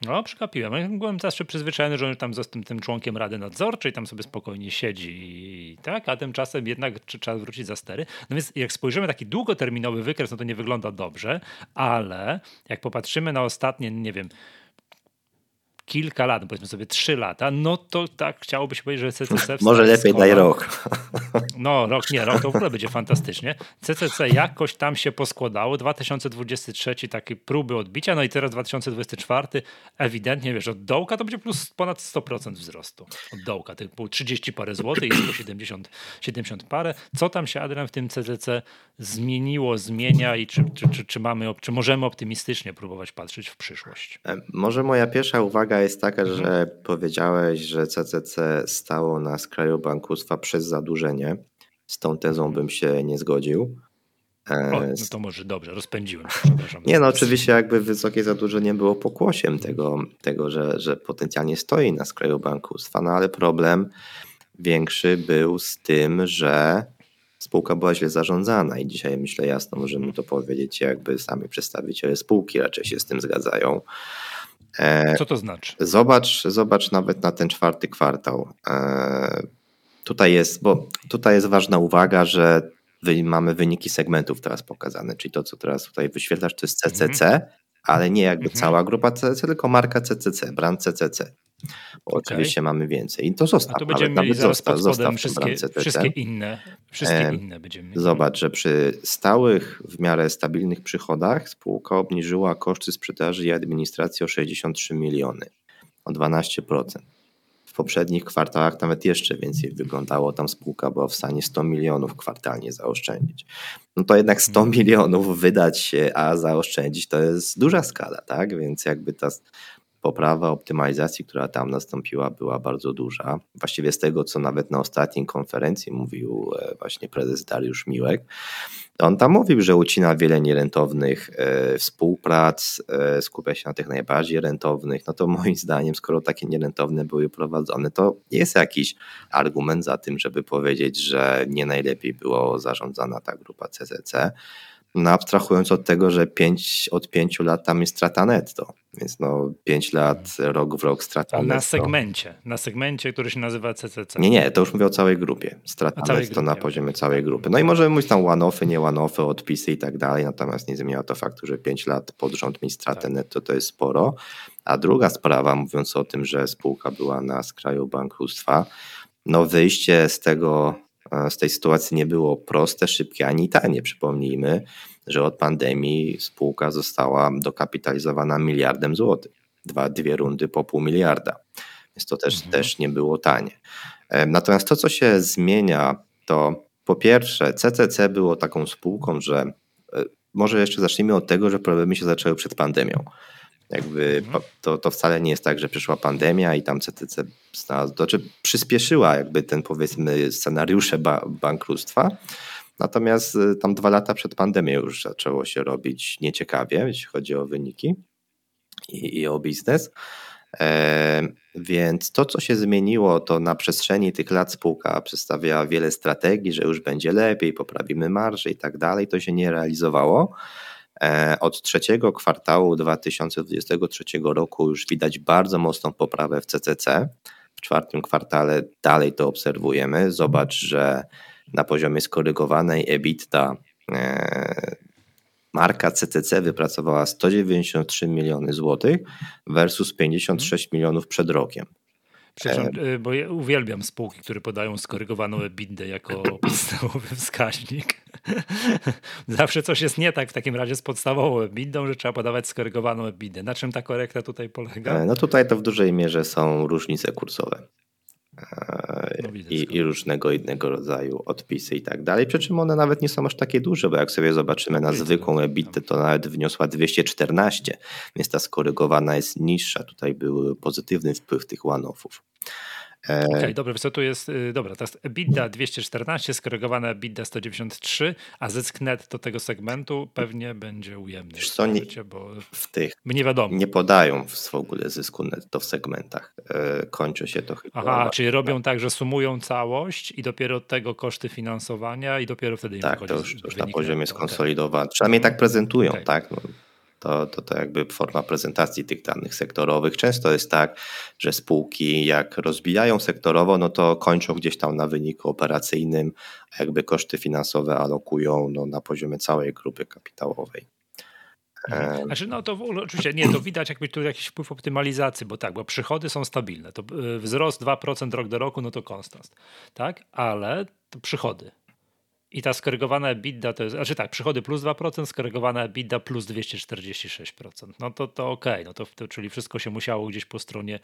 No, przykapiłem. Byłem zawsze przyzwyczajony, że on tam został tym członkiem Rady Nadzorczej, tam sobie spokojnie siedzi, tak? A tymczasem jednak trzeba wrócić za stery. No więc jak spojrzymy taki długoterminowy wykres, no to nie wygląda dobrze, ale jak popatrzymy na ostatnie, nie wiem, kilka lat, powiedzmy sobie trzy lata, no to tak chciałoby się powiedzieć, że CCC... Może lepiej daj rok. No, rok, nie, rok to w ogóle będzie fantastycznie. CCC jakoś tam się poskładało, 2023 takie próby odbicia, no i teraz 2024 ewidentnie, wiesz, od dołka to będzie plus ponad 100% wzrostu. Od dołka, typu 30 parę złotych, jest po 70, 70 parę. Co tam się, Adrian, w tym CCC zmieniło, zmienia i czy, czy, czy, czy, mamy, czy możemy optymistycznie próbować patrzeć w przyszłość? E, może moja pierwsza uwaga jest taka, mhm. że powiedziałeś, że CCC stało na skraju bankructwa przez zadłużenie. Z tą tezą mhm. bym się nie zgodził. E, o, no to może dobrze, rozpędziłem. Nie, no oczywiście jakby wysokie zadłużenie było pokłosiem tego, tego że, że potencjalnie stoi na skraju bankructwa, no ale problem większy był z tym, że spółka była źle zarządzana i dzisiaj myślę jasno możemy to powiedzieć, jakby sami przedstawiciele spółki raczej się z tym zgadzają. E, Co to znaczy? Zobacz, zobacz nawet na ten czwarty kwartał. E, tutaj jest, bo tutaj jest ważna uwaga, że mamy wyniki segmentów teraz pokazane, czyli to, co teraz tutaj wyświetlasz, to jest CCC, mhm. ale nie jakby mhm. cała grupa CCC, tylko marka CCC, brand CCC. Bo okay. oczywiście mamy więcej. I to zostaw. A to będziemy nawet, zostaw, zostaw wszystkie, wszystkie inne. Wszystkie e, inne będziemy. Zobacz, że przy stałych, w miarę stabilnych przychodach spółka obniżyła koszty sprzedaży i administracji o 63 miliony, o 12%. W poprzednich kwartałach nawet jeszcze więcej wyglądało. Tam spółka była w stanie 100 milionów kwartalnie zaoszczędzić. No to jednak 100 mhm. milionów wydać, a zaoszczędzić to jest duża skala, tak? Więc jakby ta poprawa optymalizacji, która tam nastąpiła, była bardzo duża. Właściwie z tego, co nawet na ostatniej konferencji mówił e, właśnie prezes Dariusz Miłek, on tam mówił, że ucina wiele nierentownych e, współprac, e, skupia się na tych najbardziej rentownych. No to moim zdaniem, skoro takie nierentowne były prowadzone, to jest jakiś argument za tym, żeby powiedzieć, że nie najlepiej było zarządzana ta grupa CCC. No abstrahując od tego, że pięć, od pięciu lat tam jest strata netto, więc no pięć lat, rok w rok strata netto. Na segmencie, na segmencie, który się nazywa CCC. Nie, nie, to już mówię o całej grupie. Strata całej netto grupie, na poziomie całej grupy. No i możemy mówić tam one-offy, nie one-offy, odpisy i tak dalej, natomiast nie zmienia to faktu, że pięć lat pod rząd mieć stratę tak. netto to jest sporo. A druga sprawa, mówiąc o tym, że spółka była na skraju bankructwa, no wyjście z tego z tej sytuacji nie było proste, szybkie ani tanie. Przypomnijmy, że od pandemii spółka została dokapitalizowana miliardem złotych. Dwa, dwie rundy po pół miliarda. Więc to też, mhm. też nie było tanie. Natomiast to, co się zmienia, to po pierwsze, CCC było taką spółką, że e, może jeszcze zacznijmy od tego, że problemy się zaczęły przed pandemią. Jakby mhm. to, to wcale nie jest tak, że przyszła pandemia i tam CTC znalazł, to znaczy przyspieszyła jakby ten powiedzmy scenariusze ba bankructwa. Natomiast y, tam dwa lata przed pandemią już zaczęło się robić nieciekawie, jeśli chodzi o wyniki i, i o biznes. E, więc to, co się zmieniło, to na przestrzeni tych lat spółka przedstawiała wiele strategii, że już będzie lepiej, poprawimy marże i tak dalej. To się nie realizowało. E, od trzeciego kwartału 2023 roku już widać bardzo mocną poprawę w CCC. W czwartym kwartale dalej to obserwujemy. Zobacz, że na poziomie skorygowanej EBITDA e, marka CCC wypracowała 193 miliony złotych versus 56 milionów przed rokiem. Przepraszam, e, bo ja uwielbiam spółki, które podają skorygowaną EBITDA jako podstawowy wskaźnik. Zawsze coś jest nie tak w takim razie z podstawową EBITDA, że trzeba podawać skorygowaną EBITDA. Na czym ta korekta tutaj polega? E, no tutaj to w dużej mierze są różnice kursowe. No i, i, różnego innego rodzaju odpisy i tak dalej. Przy czym one nawet nie są aż takie duże, bo jak sobie zobaczymy na zwykłą EBITDA, to nawet wniosła 214, więc ta skorygowana jest niższa. Tutaj był pozytywny wpływ tych one-offów. E, Okej, okay, dobra, co tu jest, y, dobra, to jest EBITDA 214, skorygowane EBITDA 193, a zysk net do tego segmentu pewnie będzie ujemny. Wiesz co, nie, bo w tych nie wiadomo. Nie podają w ogóle zysku netto w segmentach. E, kończy się to chyba. Aha, czyli robią tak, że sumują całość i dopiero od tego koszty finansowania i dopiero wtedy im Tak, to już, to już na poziomie skonsolidowanym. Przynajmniej tak prezentują, okay. tak? No to, to, to jakby forma prezentacji tych danych sektorowych. Często jest tak, że spółki jak rozbijają sektorowo, no to kończą gdzieś tam na wyniku operacyjnym, a jakby koszty finansowe alokują no, na poziomie całej grupy kapitałowej. Mhm. Znaczy, no to oczywiście nie, to widać jakby tu jakiś wpływ optymalizacji, bo tak, bo przychody są stabilne. To y, wzrost 2% rok do roku, no to konstans, tak? Ale przychody. I ta skorygowana EBITDA to jest, znaczy tak, przychody plus 2%, skorygowana EBITDA plus 246%. No to, to okej, okay. no to, to, czyli wszystko się musiało gdzieś po stronie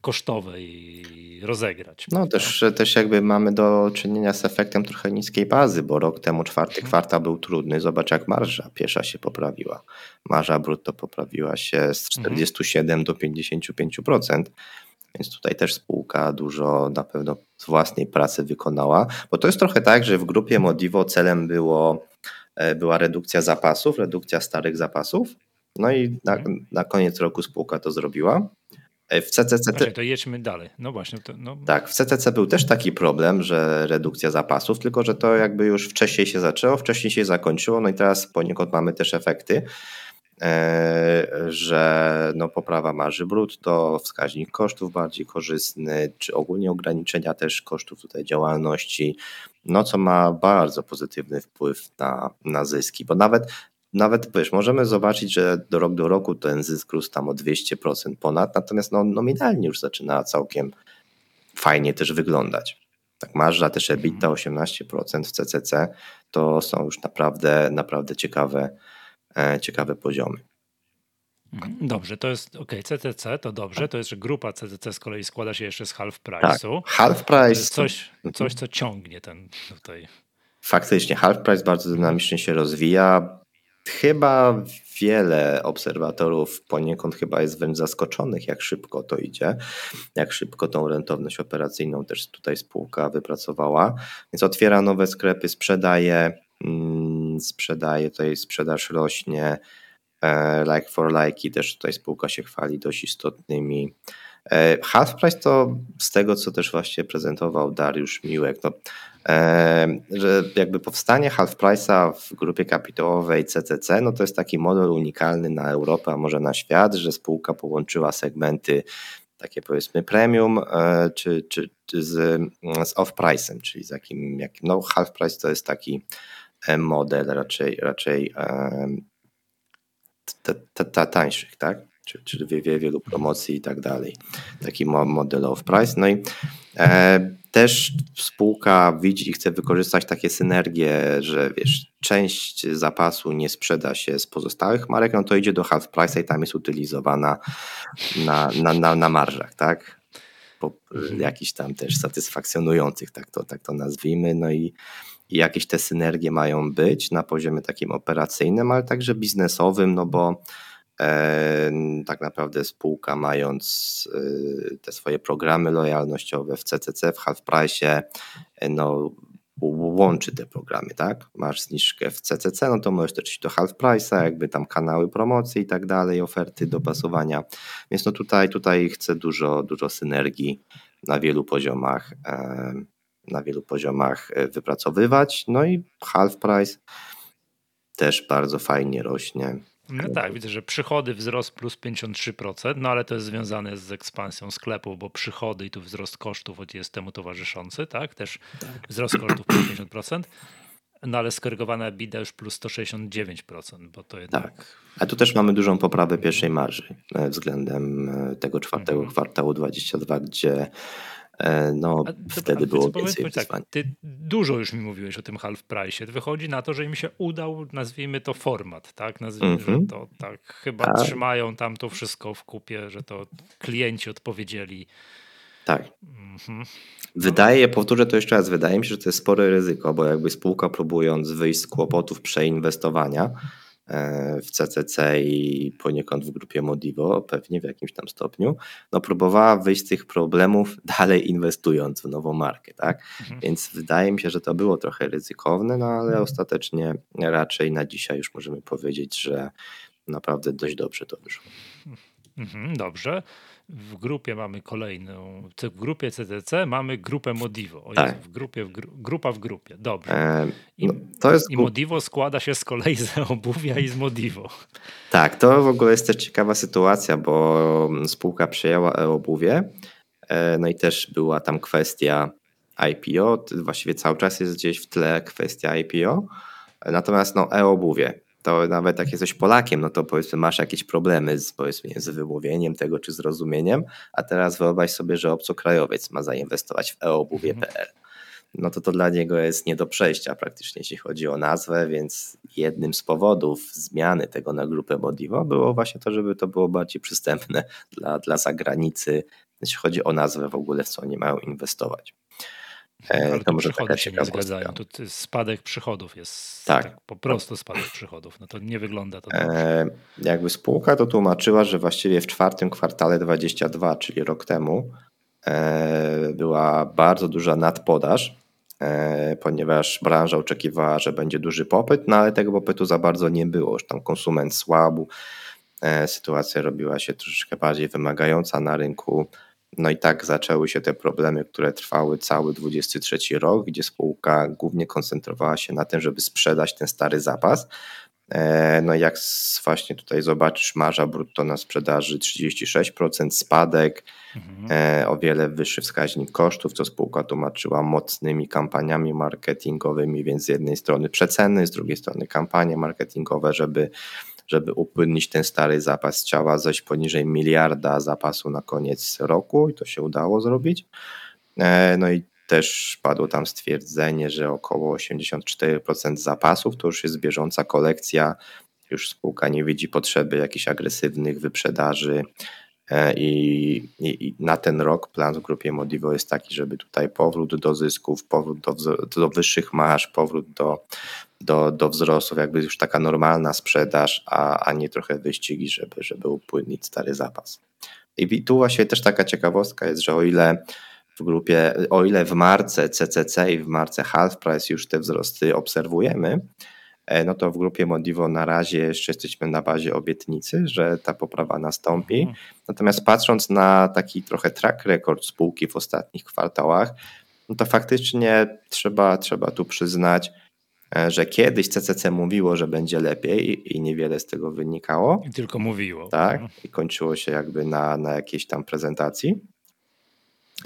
kosztowej rozegrać. No też, też jakby mamy do czynienia z efektem trochę niskiej bazy, bo rok temu czwarty mhm. kwartał był trudny. Zobacz jak marża piesza się poprawiła. Marża brutto poprawiła się z 47 mhm. do 55%. Więc tutaj też spółka dużo na pewno z własnej pracy wykonała, bo to jest trochę tak, że w grupie Modivo celem było, e, była redukcja zapasów, redukcja starych zapasów. No i na, na koniec roku spółka to zrobiła. E, w CCC. Właśnie, to jedźmy dalej. No właśnie. To, no. Tak, w CCC był też taki problem, że redukcja zapasów, tylko że to jakby już wcześniej się zaczęło, wcześniej się zakończyło, no i teraz poniekąd mamy też efekty. E, że no poprawa marży brutto, wskaźnik kosztów bardziej korzystny, czy ogólnie ograniczenia też kosztów tutaj działalności, no co ma bardzo pozytywny wpływ na, na zyski, bo nawet nawet wiesz, możemy zobaczyć, że do rok do roku ten zysk rósł tam o 200% ponad, natomiast no, nominalnie już zaczyna całkiem fajnie też wyglądać. Tak marża też EBITDA 18% w CCC to są już naprawdę, naprawdę ciekawe, ciekawe poziomy. Mhm. Dobrze, to jest ok, CTC to dobrze, to jest, że grupa CTC z kolei składa się jeszcze z half price'u. Tak, half price. Coś, coś, co ciągnie ten tutaj. Faktycznie, half price bardzo dynamicznie się rozwija. chyba wiele obserwatorów poniekąd chyba jest wręcz zaskoczonych, jak szybko to idzie, jak szybko tą rentowność operacyjną też tutaj spółka wypracowała. Więc otwiera nowe sklepy, sprzedaje, sprzedaje, tutaj sprzedaż rośnie, e, like for like i też tutaj spółka się chwali dość istotnymi. E, half price to z tego, co też właśnie prezentował Dariusz Miłek, to, e, że jakby powstanie half price'a w grupie kapitałowej CCC, no to jest taki model unikalny na Europę, a może na świat, że spółka połączyła segmenty takie powiedzmy premium czy, czy, czy z, z off-price'em, czyli z jakim, jakim no half price to jest taki model raczej, raczej tańszych, tak? czy, czy wie, wielu promocji i tak dalej. Taki model of price. No i e, też spółka widzi i chce wykorzystać takie synergie, że wiesz, część zapasu nie sprzeda się z pozostałych marek, no to idzie do half price i tam jest utylizowana na, na, na, na marżach, tak? Po, mhm. jakiś tam też satysfakcjonujących, tak to, tak to nazwijmy. No i, jakieś te synergie mają być na poziomie takim operacyjnym, ale także biznesowym, no bo tak naprawdę spółka mając y, te swoje programy lojalnościowe w CCC, w Half Price, no łączy te programy, tak? Masz zniżkę w CCC, no to możesz też do half price'a, jakby tam kanały promocji i tak dalej, oferty dopasowania. Więc no tutaj, tutaj chcę dużo, dużo synergii na wielu poziomach, na wielu poziomach e, wypracowywać. No i half price też bardzo fajnie rośnie. No tak, widzę, że przychody wzrost plus 53%, no ale to jest związane z ekspansją sklepu, bo przychody i tu wzrost kosztów jest temu towarzyszący, tak? Też tak. wzrost kosztów plus 50%. No ale skorygowana bida już plus 169%, bo to jednak... Tak. A tu też mamy dużą poprawę pierwszej marży e, względem e, tego czwartego mhm. kwartału 22, gdzie no to, wtedy było więcej tak, Ty dużo już mi mówiłeś o tym half price. Wychodzi na to, że im się udał, nazwijmy to format, tak? Nazwijmy, mm -hmm. że mhm. to tak chyba tak. trzymają tam to wszystko w kupie, że to klienci odpowiedzieli. Tak. -hmm. Wydaje, powtórzę to jeszcze raz, wydaje mi się, że to jest spore ryzyko, bo jakby spółka próbując wyjść z kłopotów przeinwestowania, E, w CCC i poniekąd w grupie Modivo, pewnie w jakimś tam stopniu, no próbowała wyjść z tych problemów dalej inwestując w nową markę, tak? Mhm. Więc wydaje mi się, że to było trochę ryzykowne, no ale mhm. ostatecznie raczej na dzisiaj już możemy powiedzieć, że naprawdę dość dobrze to wyszło. Mhm, dobrze w grupie mamy kolejną, w grupie CTC mamy grupę Modivo. O tak. w grupie, w gru, grupa w grupie, dobrze. E, I, no, to jest... I Modivo składa się z kolei z obuwia i z Modivo. Tak, to w ogóle jest też ciekawa sytuacja, bo spółka przejęła e-obuwie, e, no i też była tam kwestia IPO, właściwie cały czas jest gdzieś w tle kwestia IPO, natomiast no e-obuwie to nawet jak jesteś Polakiem, no to powiedzmy masz jakieś problemy z, powiedzmy, z wymówieniem tego czy zrozumieniem, a teraz wyobraź sobie, że obcokrajowiec ma zainwestować w eobuwie.pl. No to to dla niego jest nie do przejścia praktycznie, jeśli chodzi o nazwę, więc jednym z powodów zmiany tego na grupę Modivo było właśnie to, żeby to było bardziej przystępne dla, dla zagranicy, jeśli chodzi o nazwę w ogóle, w co oni mają inwestować. Ale to może przychody się nie zgadzają. Tu spadek przychodów jest tak. tak. po prostu spadek przychodów. No to nie wygląda to. E, jakby spółka to tłumaczyła, że właściwie w czwartym kwartale 22, czyli rok temu, e, była bardzo duża nadpodaż, e, ponieważ branża oczekiwała, że będzie duży popyt, no ale tego popytu za bardzo nie było. Już tam konsument słabł, e, sytuacja robiła się troszeczkę bardziej wymagająca na rynku no i tak zaczęły się te problemy, które trwały cały 23 rok, gdzie spółka głównie koncentrowała się na tym, żeby sprzedać ten stary zapas. E, no jak właśnie tutaj zobaczysz, marża brutto na sprzedaży 36%, spadek, mhm. E, o wiele wyższy wskaźnik kosztów, co spółka tłumaczyła mocnymi kampaniami marketingowymi, więc z jednej strony przeceny, z drugiej strony kampanie marketingowe, żeby żeby upłynnić ten stary zapas ciała zaś poniżej miliarda zapasu na koniec roku i to się udało zrobić. E, no i też padło tam stwierdzenie, że około 84% zapasów to już jest bieżąca kolekcja. Już spółka nie widzi potrzeby jakichś agresywnych wyprzedaży. E, I, i, na ten rok plan w grupie Modivo jest taki, żeby tutaj powrót do zysków, powrót do, do wyższych marsz, powrót do do, do wzrostów, jakby już taka normalna sprzedaż, a, a nie trochę wyścigi, żeby, żeby upłynnić stary zapas. I tu właśnie też taka ciekawostka jest, że o ile w grupie, o ile w marce CCC i w marce Half Price już te wzrosty obserwujemy, e, no to w grupie Modivo na razie jeszcze jesteśmy na bazie obietnicy, że ta poprawa nastąpi. Mhm. Natomiast patrząc na taki trochę track record spółki w ostatnich kwartałach, no to faktycznie trzeba, trzeba tu przyznać, że kiedyś CCC mówiło, że będzie lepiej i niewiele z tego wynikało. I tylko mówiło. Tak, mhm. i kończyło się jakby na, na jakiejś tam prezentacji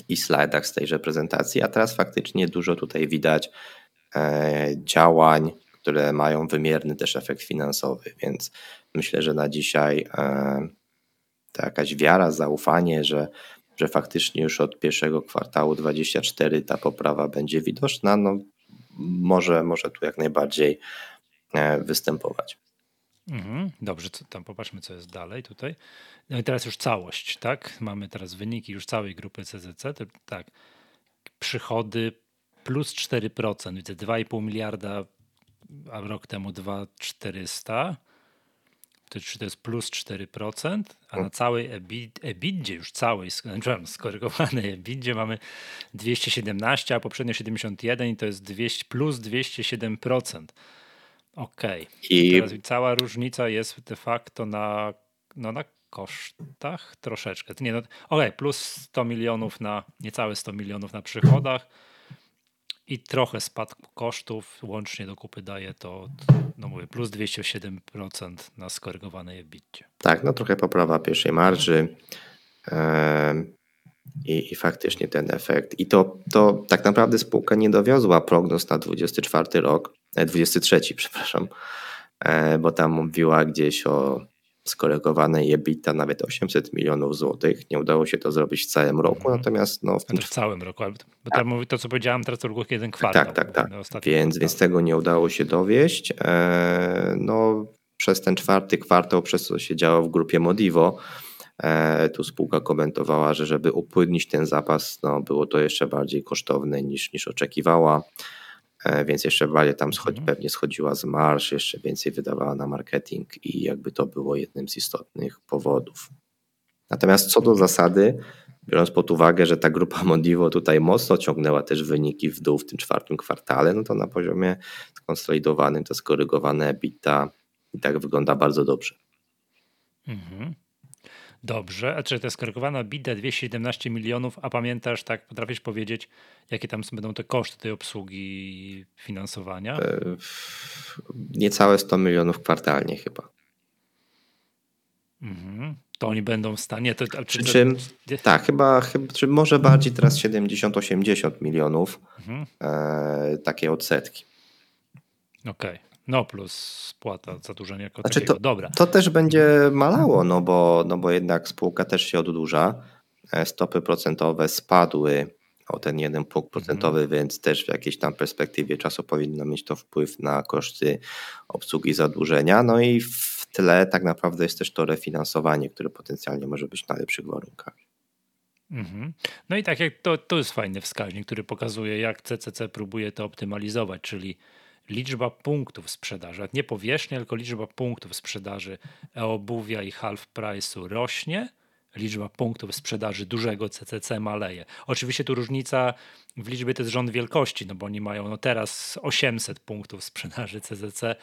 i slajdach z tejże prezentacji, a teraz faktycznie dużo tutaj widać e, działań, które mają wymierny też efekt finansowy, więc myślę, że na dzisiaj e, to jakaś wiara, zaufanie, że, że faktycznie już od pierwszego kwartału 24 ta poprawa będzie widoczna, no może, może tu jak najbardziej e, występować. Mhm, dobrze, tam popatrzmy, co jest dalej tutaj. No i teraz już całość, tak? Mamy teraz wyniki już całej grupy CZC. Tak, przychody plus 4%, widzę 2,5 miliarda, a rok temu 2,400. To, czy to jest plus 4%, a na całej EBITdzie już całej, skorygowanej EBITdzie mamy 217, a poprzednio 71 i to jest 200, plus 207%. Okej. Okay. I teraz cała różnica jest de facto na, no na kosztach troszeczkę. Nie, no, Okej, okay, plus 100 milionów na, niecałe 100 milionów na przychodach i trochę spadku kosztów, łącznie do kupy daje to, no mówię, plus 207% na skorygowanej EBITDA. Tak, no trochę poprawa pierwszej marży i, i faktycznie ten efekt. I to, to tak naprawdę spółka nie dowiozła prognoz na 24 rok, 23, e, przepraszam, e, bo tam mówiła gdzieś o skorygowanej EBITDA nawet 800 milionów złotych. Nie udało się to zrobić w całym roku, mhm. natomiast no, w, tym... w całym roku, bo tam mówi to, co powiedziałem, teraz tylko jeden kwartał. Tak, tak, tak. Więc, więc tego nie udało się dowieść. E, no, przez ten czwarty kwartał, przez co się działo w grupie Modivo, tu spółka komentowała, że żeby upłynnić ten zapas, no, było to jeszcze bardziej kosztowne niż, niż oczekiwała. E, więc jeszcze bardziej tam schodzi, mhm. pewnie schodziła z marsz, jeszcze więcej wydawała na marketing i jakby to było jednym z istotnych powodów. Natomiast co do zasady, biorąc pod uwagę, że ta grupa Modivo tutaj mocno ciągnęła też wyniki w dół w tym czwartym kwartale, no to na poziomie skonsolidowanym to skorygowane EBITDA i tak wygląda bardzo dobrze. Mhm. Dobrze, a czy jest skorygowana bida 217 milionów, a pamiętasz, tak potrafisz powiedzieć, jakie tam będą te koszty tej obsługi finansowania? E, niecałe 100 milionów kwartalnie chyba. Mhm. To oni będą w stanie. To, Przy czym, to... tak, chyba, chyba, czy może bardziej teraz 70-80 milionów mhm. e, takie odsetki. Okej. Okay. No plus spłata zadłużenia jako znaczy takiego. To, Dobra. To też będzie malało, no bo, no bo jednak spółka też się oddłuża. E, stopy procentowe spadły o ten jeden punkt mhm. procentowy, więc też w jakiejś tam perspektywie czasu powinno mieć to wpływ na koszty obsługi zadłużenia. No i w tle tak naprawdę jest też to refinansowanie, które potencjalnie może być na lepszych warunkach. Mhm. No i tak jak to, to jest fajny wskaźnik, który pokazuje, jak CCC próbuje to optymalizować, czyli liczba punktów sprzedaży, nie powierzchnia, tylko liczba punktów sprzedaży e-obuwia i half price'u rośnie, liczba punktów sprzedaży dużego CCC maleje. Oczywiście tu różnica w liczbie to jest rząd wielkości, no bo oni mają no teraz 800 punktów sprzedaży CCC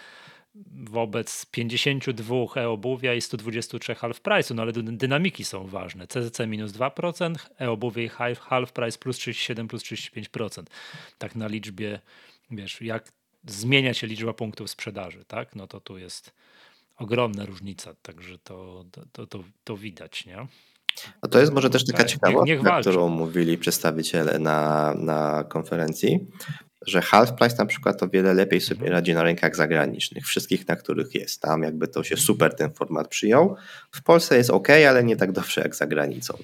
wobec 52 e-obuwia i 123 half price'u, no ale dynamiki są ważne. CCC minus 2%, e-obuwie i half price plus 37, plus 35%. Tak na liczbie, wiesz, jak zmienia się liczba punktów sprzedaży, tak? No to tu jest ogromna różnica, także to, to, to, to widać, nie? No to jest może też taka ciekawostka, którą mówili przedstawiciele na, na konferencji, że half price na przykład o wiele lepiej sobie mhm. radzi na rynkach zagranicznych, wszystkich, na których jest. Tam jakby to się super ten format przyjął. W Polsce jest ok, ale nie tak dobrze jak za granicą.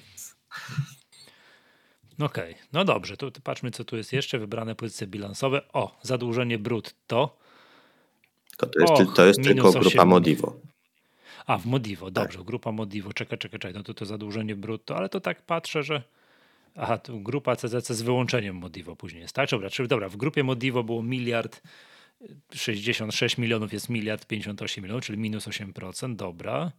Okej, okay. no dobrze, to patrzmy, co tu jest jeszcze. Wybrane pozycje bilansowe. O, zadłużenie brutto. To, to jest, Och, to jest tylko grupa 8... Modivo. A, w Modivo, dobrze, tak. grupa Modivo. Czekaj, czekaj, czekaj, no to to zadłużenie brutto, ale to tak patrzę, że aha, tu grupa CCC z wyłączeniem Modivo później jest, tak? Dobra, czyli dobra, w grupie Modivo było miliard 66 milionów jest miliard 58 milionów, czyli minus 8%, dobra.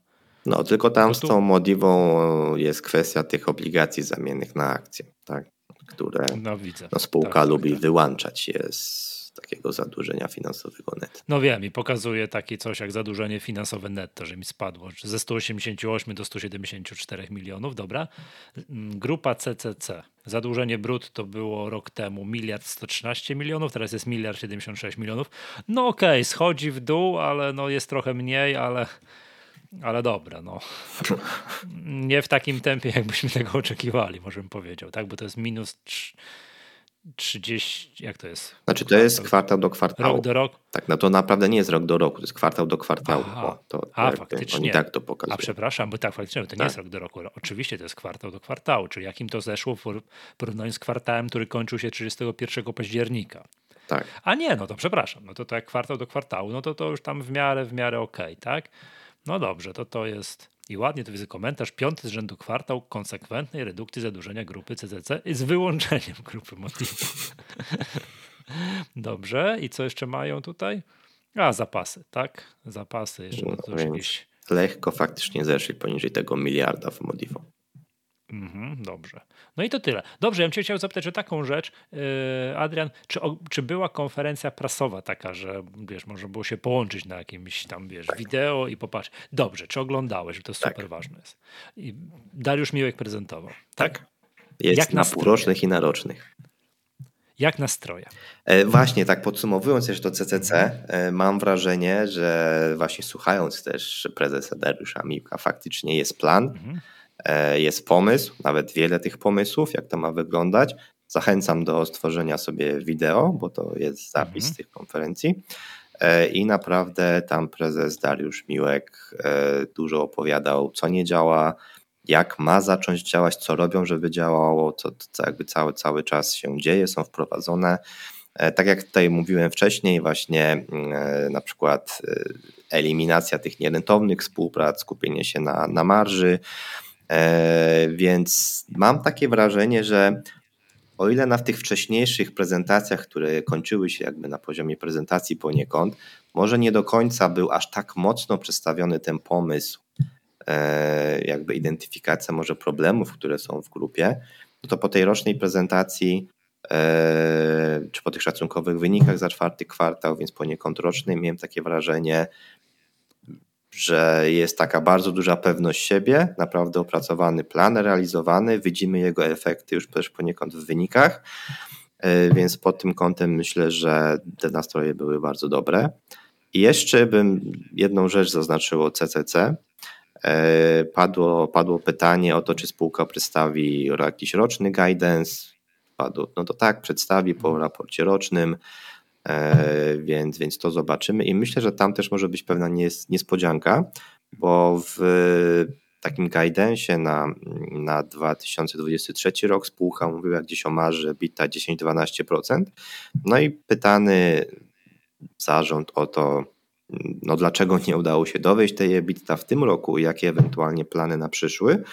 No, tylko tam no z tą Modiwą jest kwestia tych obligacji zamiennych na akcje, tak? które no, widzę. No, spółka tak, lubi tak. wyłączać je z takiego zadłużenia finansowego netto. No wiem i pokazuje takie coś jak zadłużenie finansowe netto, że mi spadło ze 188 do 174 milionów, dobra. Mm, grupa CCC, zadłużenie brutto było rok temu miliard 113 milionów, teraz jest miliard 76 milionów. No okej, okay, schodzi w dół, ale no jest trochę mniej, ale ale dobra, no. Nie w takim tempie, jakbyśmy tego oczekiwali, może bym powiedział, tak? Bo to jest minus 30, jak to jest? Znaczy to jest kwartał do kwartału. Rok do roku? Tak, no to naprawdę nie jest rok do roku, to jest kwartał do kwartału. Aha. to A, faktycznie. Oni tak to pokazują. A przepraszam, bo tak faktycznie, to nie tak. jest rok do roku. Oczywiście to jest kwartał do kwartału, czyli jakim to zeszło w porównaniu z kwartałem, który kończył się 31 października. Tak. A nie, no to przepraszam, no to, to jak kwartał do kwartału, no to to już tam w miarę, w miarę okej, okay, tak? No dobrze, to to jest i ładnie to widzę komentarz, piąty z rzędu kwartał konsekwentnej redukcji zadłużenia grupy CCC z wyłączeniem grupy Motivo. Dobrze, i co jeszcze mają tutaj? A, zapasy, tak? Zapasy jeszcze. No, to jakieś... Lekko faktycznie zeszli poniżej tego miliarda w Modivo. Mhm, dobrze. No i to tyle. Dobrze, ja bym cię chciał zapytać o taką rzecz, yy, Adrian, czy, czy była konferencja prasowa taka, że wiesz, można było się połączyć na jakimś tam, wiesz, tak. wideo i popatrz. Dobrze, czy oglądałeś, to tak. super ważne jest. I Dariusz Miłek prezentował. Tak. tak. Jest Jak na półrocznych i na rocznych. Jak nastroje? E, właśnie, tak podsumowując jeszcze to CCC, e, mam wrażenie, że właśnie słuchając też prezesa Dariusza Miłka, faktycznie jest plan. Mhm E, jest pomysł, nawet wiele tych pomysłów, jak to ma wyglądać. Zachęcam do stworzenia sobie wideo, bo to jest zapis mhm. tych konferencji. E, I naprawdę tam prezes Dariusz Miłek e, dużo opowiadał, co nie działa, jak ma zacząć działać, co robią, żeby działało, co, co jakby cały, cały czas się dzieje, są wprowadzone. Tak jak tutaj mówiłem wcześniej, właśnie na przykład eliminacja tych nierentownych współprac, skupienie się na, na marży, E, więc mam takie wrażenie, że o ile na tych wcześniejszych prezentacjach, które kończyły się jakby na poziomie prezentacji poniekąd, może nie do końca był aż tak mocno przedstawiony ten pomysł, e, jakby identyfikacja może problemów, które są w grupie, no to po tej rocznej prezentacji e, czy po tych szacunkowych wynikach za czwarty kwartał, więc poniekąd roczny, miałem takie wrażenie, że jest taka bardzo duża pewność siebie, naprawdę opracowany plan, realizowany, widzimy jego efekty już też poniekąd w wynikach, e, więc pod tym kątem myślę, że te nastroje były bardzo dobre. I jeszcze bym jedną rzecz zaznaczył o CCC. E, padło, padło pytanie o to, czy spółka przedstawi jakiś roczny guidance. Padło, no to tak, przedstawi po raporcie rocznym. E, więc, więc to zobaczymy i myślę, że tam też może być pewna niespodzianka, bo w takim guidance'ie na, na 2023 rok spółka mówiła gdzieś o marży BITA 10-12%. No i pytany zarząd o to, no dlaczego nie udało się dowieść tej EBITDA w tym roku, jakie ewentualnie plany na przyszły,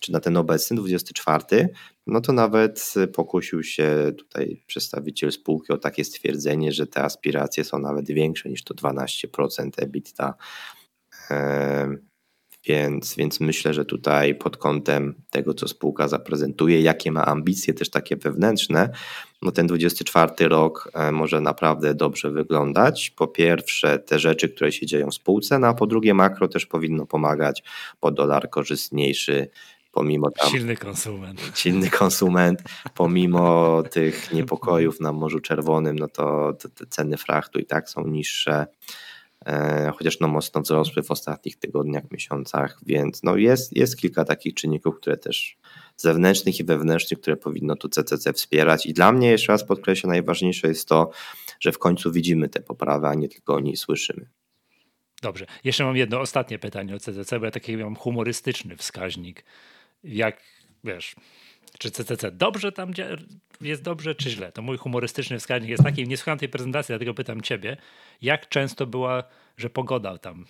czy na ten obecny 24, no to nawet pokusił się tutaj przedstawiciel spółki o takie stwierdzenie, że te aspiracje są nawet większe niż to 12% EBITDA. Więc, więc myślę, że tutaj pod kątem tego, co spółka zaprezentuje, jakie ma ambicje też takie wewnętrzne, no ten 24 rok e, może naprawdę dobrze wyglądać. Po pierwsze, te rzeczy, które się dzieją w spółce, no a po drugie, makro też powinno pomagać, bo dolar korzystniejszy pomimo tam, silny konsument. Silny konsument, pomimo tych niepokojów na Morzu Czerwonym, no to te ceny frachtu i tak są niższe. E, chociaż no mocno wzrosły w ostatnich tygodniach, miesiącach, więc no jest, jest kilka takich czynników, które też zewnętrznych i wewnętrznych, które powinno tu CCC wspierać i dla mnie jeszcze raz podkreślę, najważniejsze jest to, że w końcu widzimy te poprawy, a nie tylko o niej słyszymy. Dobrze. Jeszcze mam jedno ostatnie pytanie o CCC, bo ja taki mam humorystyczny wskaźnik. Jak, wiesz, czy CCC dobrze tam jest dobrze, czy źle? To mój humorystyczny wskaźnik jest taki, nie słucham tej prezentacji, dlatego pytam ciebie, jak często była, że pogoda tam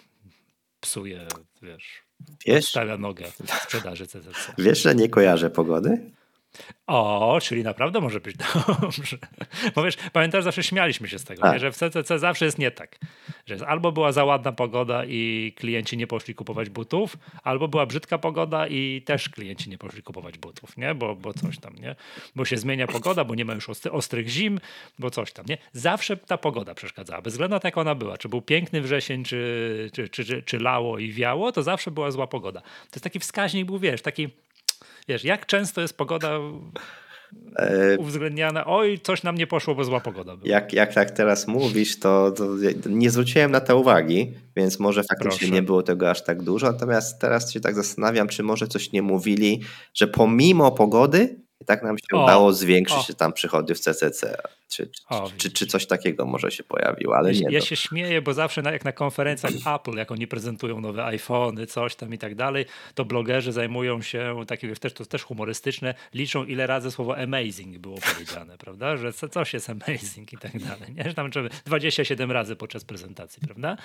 psuje, wiesz, wiesz stawia nogę w sprzedaży CCC? Wiesz, że nie kojarzę pogody? O, czyli naprawdę może być dobrze. Bo wiesz, pamiętasz, zawsze śmialiśmy się z tego, nie? Tak. że w CCC zawsze jest nie tak. Że albo była za ładna pogoda i klienci nie poszli kupować butów, albo była brzydka pogoda i też klienci nie poszli kupować butów, nie? Bo, bo coś tam, nie? Bo się zmienia pogoda, bo nie ma już ostrych zim, bo coś tam, nie? Zawsze ta pogoda przeszkadzała, bez względu na to, jak ona była. Czy był piękny wrzesień, czy, czy, czy, czy, czy lało i wiało, to zawsze była zła pogoda. To jest taki wskaźnik, był, wiesz, taki wiesz, jak często jest pogoda e, uwzględniana, oj, coś nam nie poszło, bo zła pogoda była. Jak, jak tak teraz mówisz, to, to nie zwróciłem na to uwagi, więc może faktycznie Proszę. nie było tego aż tak dużo, natomiast teraz się tak zastanawiam, czy może coś nie mówili, że pomimo pogody i tak nam się o, udało zwiększyć o. tam przychody w CCC. Czy, o, czy, czy, coś takiego może się pojawiło, ale ja, nie. Ja to. się śmieję, bo zawsze na, jak na konferencjach Apple, jak oni prezentują nowe iPhony, coś tam i tak dalej, to blogerzy zajmują się, takie też, to też humorystyczne, liczą ile razy słowo amazing było powiedziane, prawda? Że co, coś jest amazing i tak dalej. Nie? Że tam 27 razy podczas prezentacji, prawda?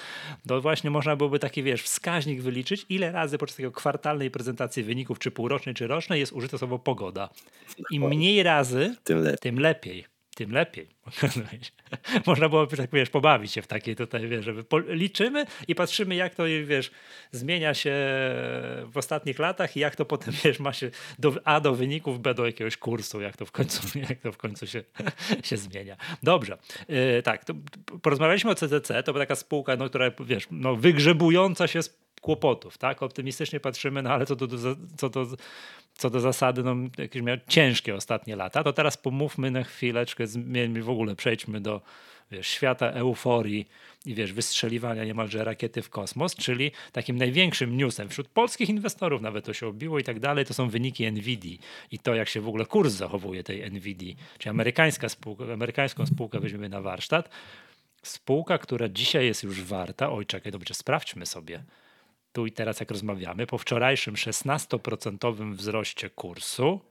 To właśnie można byłoby taki, wiesz, wskaźnik wyliczyć, ile razy podczas takiego kwartalnej prezentacji wyników, czy półrocznej, czy rocznej jest użyte słowo pogoda. Im mniej razy, tym, le tym lepiej tym lepiej. Można byłoby tak, wiesz, pobawić się w takiej tutaj, wiesz, żeby liczymy i patrzymy, jak to, wiesz, zmienia się w ostatnich latach i jak to potem, wiesz, ma się do A do wyników, B do jakiegoś kursu, jak to w końcu, jak to w końcu się, się zmienia. Dobrze, yy, tak, porozmawialiśmy o CCC, to była taka spółka, no, która, wiesz, no, wygrzebująca się z kłopotów, tak? Optymistycznie patrzymy, no ale co do, co do, co do zasady, no, jakieś miał ciężkie ostatnie lata, to teraz pomówmy na chwileczkę, zmieńmy w ogóle, przejdźmy do wiesz, świata euforii i wiesz, wystrzeliwania niemalże rakiety w kosmos, czyli takim największym newsem wśród polskich inwestorów, nawet to się obiło i tak dalej, to są wyniki NVIDII i to, jak się w ogóle kurs zachowuje tej NVIDII, czyli amerykańska spółka, amerykańską spółkę weźmiemy na warsztat, spółka, która dzisiaj jest już warta, oj czekaj, dobrze, sprawdźmy sobie, tu i teraz, jak rozmawiamy, po wczorajszym 16% wzroście kursu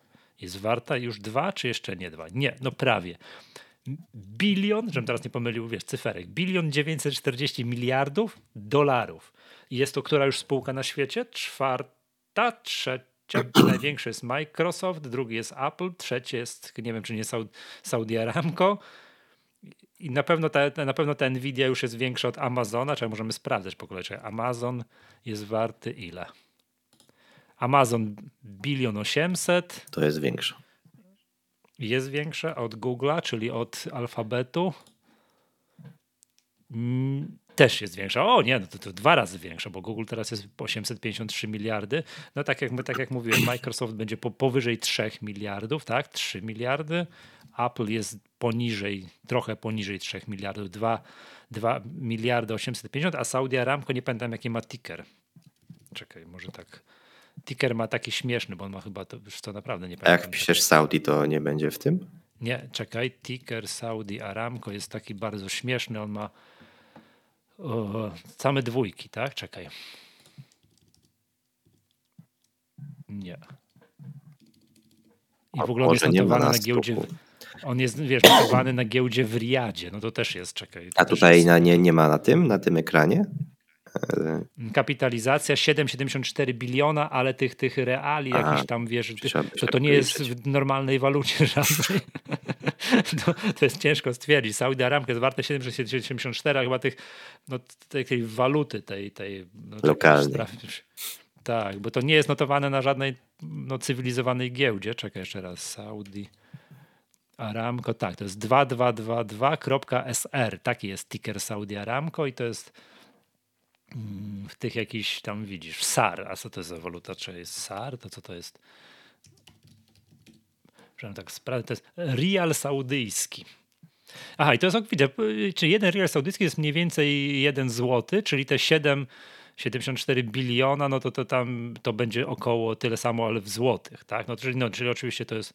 jest warta już dwa, czy jeszcze nie dwa? Nie, no prawie. Bilion, żebym teraz nie pomylił, wiesz, cyferek, bilion 940 miliardów dolarów. I jest to która już spółka na świecie? Czwarta, trzecia, największy jest Microsoft, drugi jest Apple, trzecie jest, nie wiem, czy nie Saudi Aramco, i na pewno, ta, na pewno ta Nvidia już jest większa od Amazona, czy możemy sprawdzać po kolei. Amazon jest warty ile? Amazon bilion 800. To jest większa. Jest większa od Google'a, czyli od alfabetu. Też jest większa. O nie, no to, to, dwa razy większa, bo Google teraz jest 853 miliardy. No tak jak, tak jak mówiłem, Microsoft będzie po, powyżej 3 miliardów, tak? 3 miliardy. Apple jest poniżej, trochę poniżej 3 miliardów, 2, 2 miliardy 850, a Saudi Aramco nie pamiętam jaki ma ticker. Czekaj, może tak. Ticker ma taki śmieszny, bo on ma chyba to już to naprawdę nie pamiętam. A jak piszesz Saudi, to nie będzie w tym? Nie, czekaj. Ticker Saudi Aramco jest taki bardzo śmieszny. On ma o, same dwójki, tak? Czekaj. Nie. I w ogóle on jest notowany na giełdzie. On jest, wiesz, notowany na giełdzie w Riadzie. No to też jest, czekaj. A tutaj jest... na, nie, nie ma na tym, na tym ekranie? Kapitalizacja 7,74 biliona, ale tych, tych reali jakiś tam, wiesz, to, to nie jest w normalnej walucie żadnej. to, to jest ciężko stwierdzić. Saudi Aramco jest warte 7,74, chyba tych, no, tej, tej waluty, tej, tej no, lokalnej. Tak, bo to nie jest notowane na żadnej no, cywilizowanej giełdzie. Czekaj jeszcze raz. Saudi Aramco, tak, to jest 2222.sr. Taki jest ticker Saudi Aramco i to jest mm, w tych jakiś tam widzisz, SAR. A co to jest za waluta? Czy jest SAR? To co to jest? Tak sprawdzę. To jest Rial Saudyjski. Aha, i to jest, widzę, czy jeden Rial Saudyjski jest mniej więcej 1 zł, czyli te 7 74 biliona, no to, to tam to będzie około tyle samo, ale w złotych, tak? No, czyli, no, czyli oczywiście to jest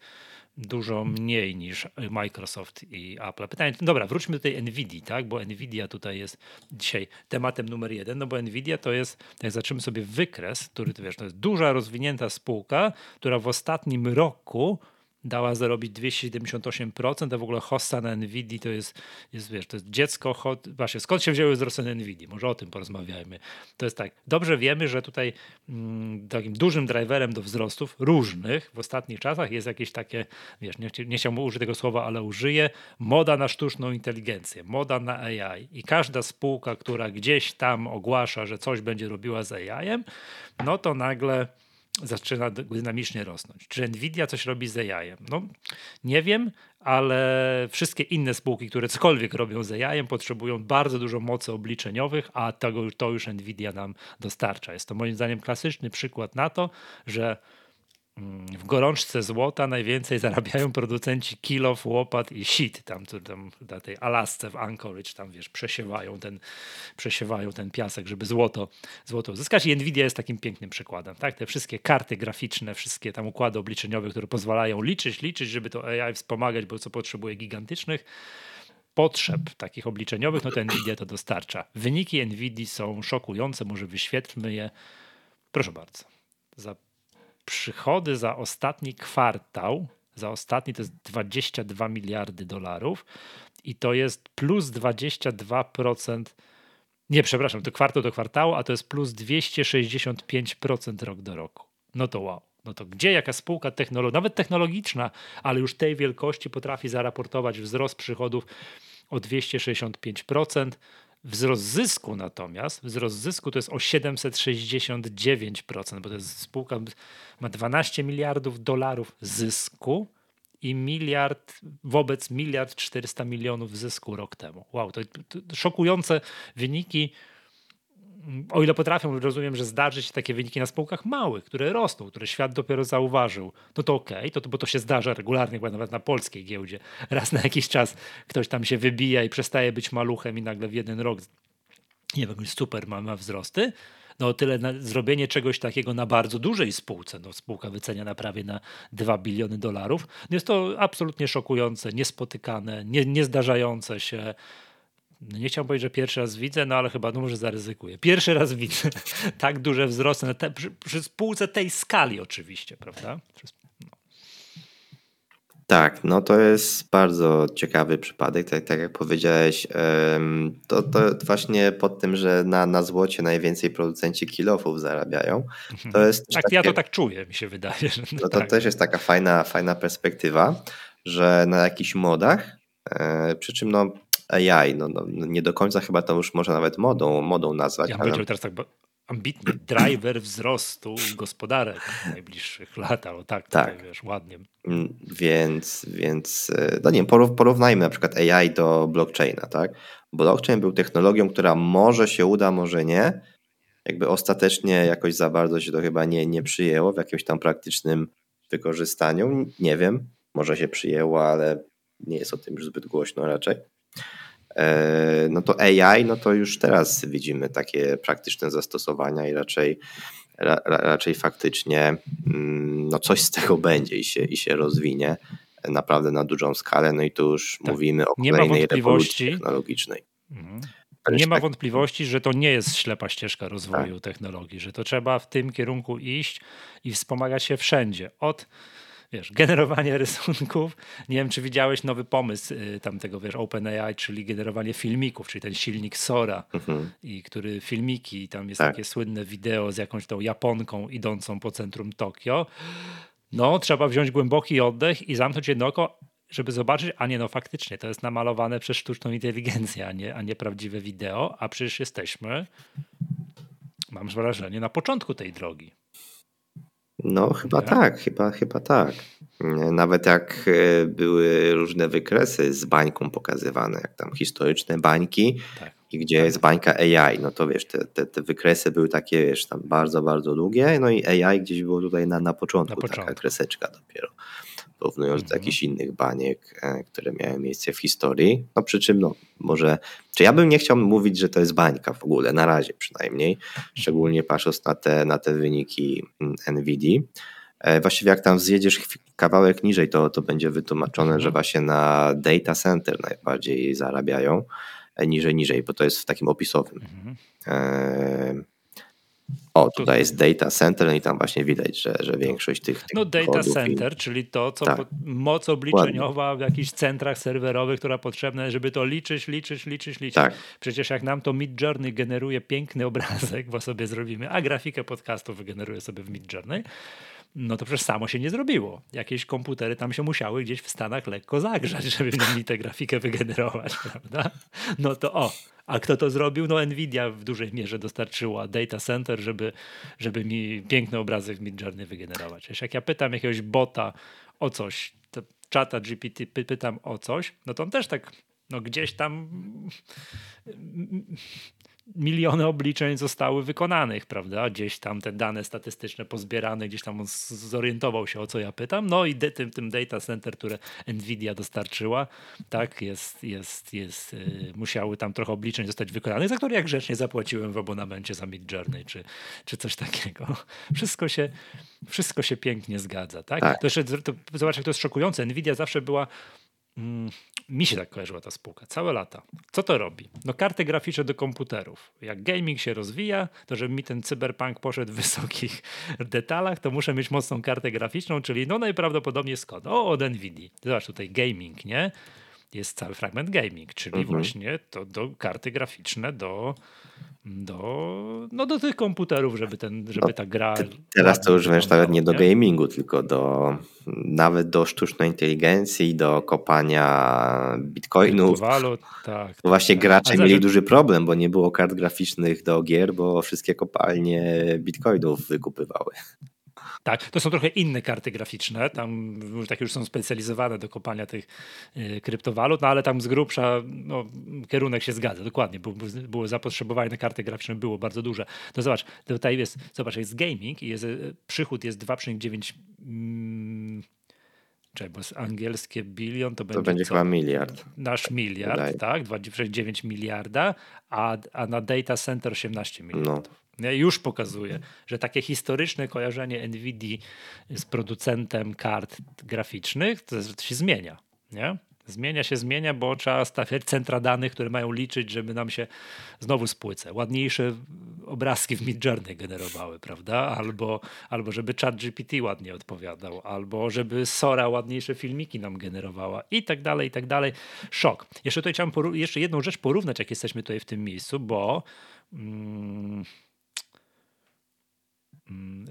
dużo mniej niż Microsoft i Apple. Pytanie, dobra, wróćmy do tej Nvidia, tak? Bo Nvidia tutaj jest dzisiaj tematem numer jeden, no bo Nvidia to jest, jak zaczniemy sobie wykres, który, to wiesz, to jest duża, rozwinięta spółka, która w ostatnim roku dała zarobić 278%, a w ogóle hossa na Nvidia to jest, jest wiesz, to jest dziecko, hot, właśnie skąd się wzięły wzrosty na Nvidia? Może o tym porozmawiajmy. To jest tak, dobrze wiemy, że tutaj mm, takim dużym driverem do wzrostów różnych w ostatnich czasach jest jakieś takie, wiesz, nie, nie chciałbym użyć tego słowa, ale użyję, moda na sztuczną inteligencję, moda na AI i każda spółka, która gdzieś tam ogłasza, że coś będzie robiła z AI-em, no to nagle zaczyna dynamicznie rosnąć. Czy Nvidia coś robi z AI? No nie wiem, ale wszystkie inne spółki, które cokolwiek robią z AI, potrzebują bardzo dużo mocy obliczeniowych, a tego, to już Nvidia nam dostarcza. Jest to moim zdaniem klasyczny przykład na to, że w gorączce złota najwięcej zarabiają producenci kilof, łopat i sit. Tam, tam na tej Alasce w Anchorage tam wiesz, przesiewają ten, przesiewają ten piasek, żeby złoto, złoto uzyskać. I Nvidia jest takim pięknym przykładem. Tak? Te wszystkie karty graficzne, wszystkie tam układy obliczeniowe, które pozwalają liczyć, liczyć, żeby to AI wspomagać, bo co potrzebuje gigantycznych potrzeb takich obliczeniowych, no to Nvidia to dostarcza. Wyniki Nvidia są szokujące, może wyświetlmy je. Proszę bardzo. Za przychody za ostatni kwartał, za ostatni to jest 22 miliardy dolarów i to jest plus 22%. Nie, przepraszam, to kwartał do kwartału, a to jest plus 265% rok do roku. No to wow. No to gdzie jaka spółka technologiczna, nawet technologiczna, ale już tej wielkości potrafi zaraportować wzrost przychodów o 265%, Wzrost zysku natomiast, wzrost zysku to jest o 769%, bo to jest spółka ma 12 miliardów dolarów zysku i miliard wobec miliard 400 milionów zysku rok temu. Wow, to, to szokujące wyniki o ile potrafią, rozumiem, że zdarzyć się takie wyniki na spółkach małych, które rosną, które świat dopiero zauważył, no to okej, okay, to, bo to się zdarza regularnie, bo nawet na polskiej giełdzie. Raz na jakiś czas ktoś tam się wybija i przestaje być maluchem i nagle w jeden rok, nie wiem, super ma, ma wzrosty. No tyle na, zrobienie czegoś takiego na bardzo dużej spółce, no spółka wyceniana prawie na 2 biliony dolarów, no jest to absolutnie szokujące, niespotykane, nie, niezdarzające się nie chciałbym powiedzieć, że pierwszy raz widzę, no ale chyba no może zaryzykuję. Pierwszy raz widzę tak duże wzrosty na te, przy, przy spółce tej skali oczywiście, prawda? No. Tak, no to jest bardzo ciekawy przypadek. Tak, tak jak powiedziałeś, to, to właśnie pod tym, że na, na złocie najwięcej producenci kilofów zarabiają. To mhm. jest tak, takie, ja to tak czuję, mi się wydaje. Że no to tak. też jest taka fajna, fajna perspektywa, że na jakichś modach, przy czym no AI. No, no, nie do końca chyba to już można nawet modą, modą nazwać. Ja ale... powiedział teraz tak, ambitny driver wzrostu gospodarek w najbliższych latach, o tak, tak. Tutaj, wiesz, ładnie. Mm, więc, więc e, no nie wiem, porównajmy na przykład AI do blockchaina, tak? Blockchain był technologią, która może się uda, może nie. Jakby ostatecznie jakoś za bardzo się to chyba nie, nie przyjęło w jakimś tam praktycznym wykorzystaniu. Nie wiem, może się przyjęło, ale nie jest o tym już zbyt głośno raczej. E, no to AI, no to już teraz widzimy takie praktyczne zastosowania i raczej, ra, raczej faktycznie mm, no coś z tego będzie i się, i się rozwinie naprawdę na dużą skalę. No i tu już tak. mówimy o nie kolejnej rewolucji technologicznej. Mhm. Nie ma tak- wątpliwości, że to nie jest ślepa ścieżka rozwoju tak. technologii, że to trzeba w tym kierunku iść i wspomagać się wszędzie. Od wiesz, generowanie rysunków. Nie wiem, czy widziałeś nowy pomysł y, tamtego, wiesz, OpenAI, czyli generowanie filmików, czyli ten silnik Sora, mhm. i który filmiki, tam jest tak. takie słynne wideo z jakąś tą Japonką idącą po centrum Tokio. No, trzeba wziąć głęboki oddech i zamknąć jedno oko, żeby zobaczyć, a nie no faktycznie, to jest namalowane przez sztuczną inteligencję, a nie, a nie prawdziwe wideo, a przecież jesteśmy, mam wrażenie, na początku tej drogi. No, chyba tak? tak, chyba, chyba tak. Nawet jak e, były różne wykresy z bańką pokazywane, jak tam historyczne bańki, tak. i gdzie tak. jest bańka AI, no to wiesz, te, te, te, wykresy były takie, wiesz, tam bardzo, bardzo długie, no i AI gdzieś było tutaj na, na początku, na początku. taka kreseczka dopiero porównując do mhm. jakichś innych baniek, e, które miały miejsce w historii. No przy czym, no może, czy ja bym nie chciał mówić, że to jest bańka w ogóle, na razie przynajmniej, szczególnie patrząc na te, na te wyniki mm, NVIDII. E, właściwie jak tam zjedziesz kawałek niżej, to, to będzie wytłumaczone, że mhm. właśnie na data center najbardziej zarabiają, e, niżej, niżej, bo to jest w takim opisowym. Mhm. O, tutaj jest data center no i tam właśnie widać, że, że większość tych, tych No data center, i... czyli to, co tak. po, moc obliczeniowa Ładnie. w jakichś centrach serwerowych, która potrzebna, żeby to liczyć, liczyć, liczyć, liczyć. Tak. Przecież jak nam to Mid Journey generuje piękny obrazek, bo sobie zrobimy, a grafikę podcastu wygeneruje sobie w Mid Journey, no to przecież samo się nie zrobiło. Jakieś komputery tam się musiały gdzieś w Stanach lekko zagrzać, żeby mi tę grafikę wygenerować, prawda? No to o, a kto to zrobił? No Nvidia w dużej mierze dostarczyła data center, żeby, żeby mi piękny obrazek w Midjourney wygenerować. Wiesz, jak ja pytam jakiegoś bota o coś, czata GPT pytam o coś, no to on też tak no gdzieś tam miliony obliczeń zostały wykonanych, prawda? Gdzieś tam te dane statystyczne pozbierane, gdzieś tam on zorientował się o co ja pytam. No i tym, tym data center, które Nvidia dostarczyła, tak, jest, jest, jest, yy, musiały tam trochę obliczeń zostać wykonanych, za które jak grzecznie zapłaciłem w abonamencie za Mid Journey, czy, czy coś takiego. Wszystko się, wszystko się pięknie zgadza, tak? tak. To jeszcze, to, zobacz, jak to jest szokujące. Nvidia zawsze była Mm, mi się tak kojarzyła ta spółka, całe lata. Co to robi? No karty graficzne do komputerów. Jak gaming się rozwija, to żeby mi ten cyberpunk poszedł w wysokich detalach, to muszę mieć mocną kartę graficzną, czyli no najprawdopodobniej skąd? O, od NVIDII. Zobacz tutaj gaming, nie? Jest cały fragment gaming, czyli mhm. właśnie to do karty graficzne do do, no do tych komputerów, żeby, ten, żeby no, ta gra. Teraz to już wręcz nawet nie do gamingu, tylko do nawet do sztucznej inteligencji, do kopania bitcoinów. Walut, tak. Właśnie tak. gracze mieli duży problem, bo nie było kart graficznych do gier, bo wszystkie kopalnie bitcoinów wykupywały. Tak, to są trochę inne karty graficzne, tam takie już są specjalizowane do kopania tych y, kryptowalut, no ale tam z grubsza no, kierunek się zgadza, dokładnie, było, było zapotrzebowanie na karty graficzne, było bardzo duże. No zobacz, tutaj jest, zobacz, jest gaming i jest, y, przychód jest 2,9 mm, Czekaj, bo jest angielskie bilion to, to będzie. będzie chyba miliard. Nasz miliard, Wydaje. tak? 2,9 miliarda, a, a na data center 18 miliardów. No już pokazuje, że takie historyczne kojarzenie NVIDIA z producentem kart graficznych to się zmienia. Nie? Zmienia się, zmienia, bo trzeba stawiać centra danych, które mają liczyć, żeby nam się znowu spłycę. Ładniejsze obrazki w Midjourney generowały, prawda? Albo, albo żeby chat GPT ładnie odpowiadał, albo żeby Sora ładniejsze filmiki nam generowała i tak dalej, i tak dalej. Szok. Jeszcze tutaj chciałem jeszcze jedną rzecz porównać, jak jesteśmy tutaj w tym miejscu, bo... Mm,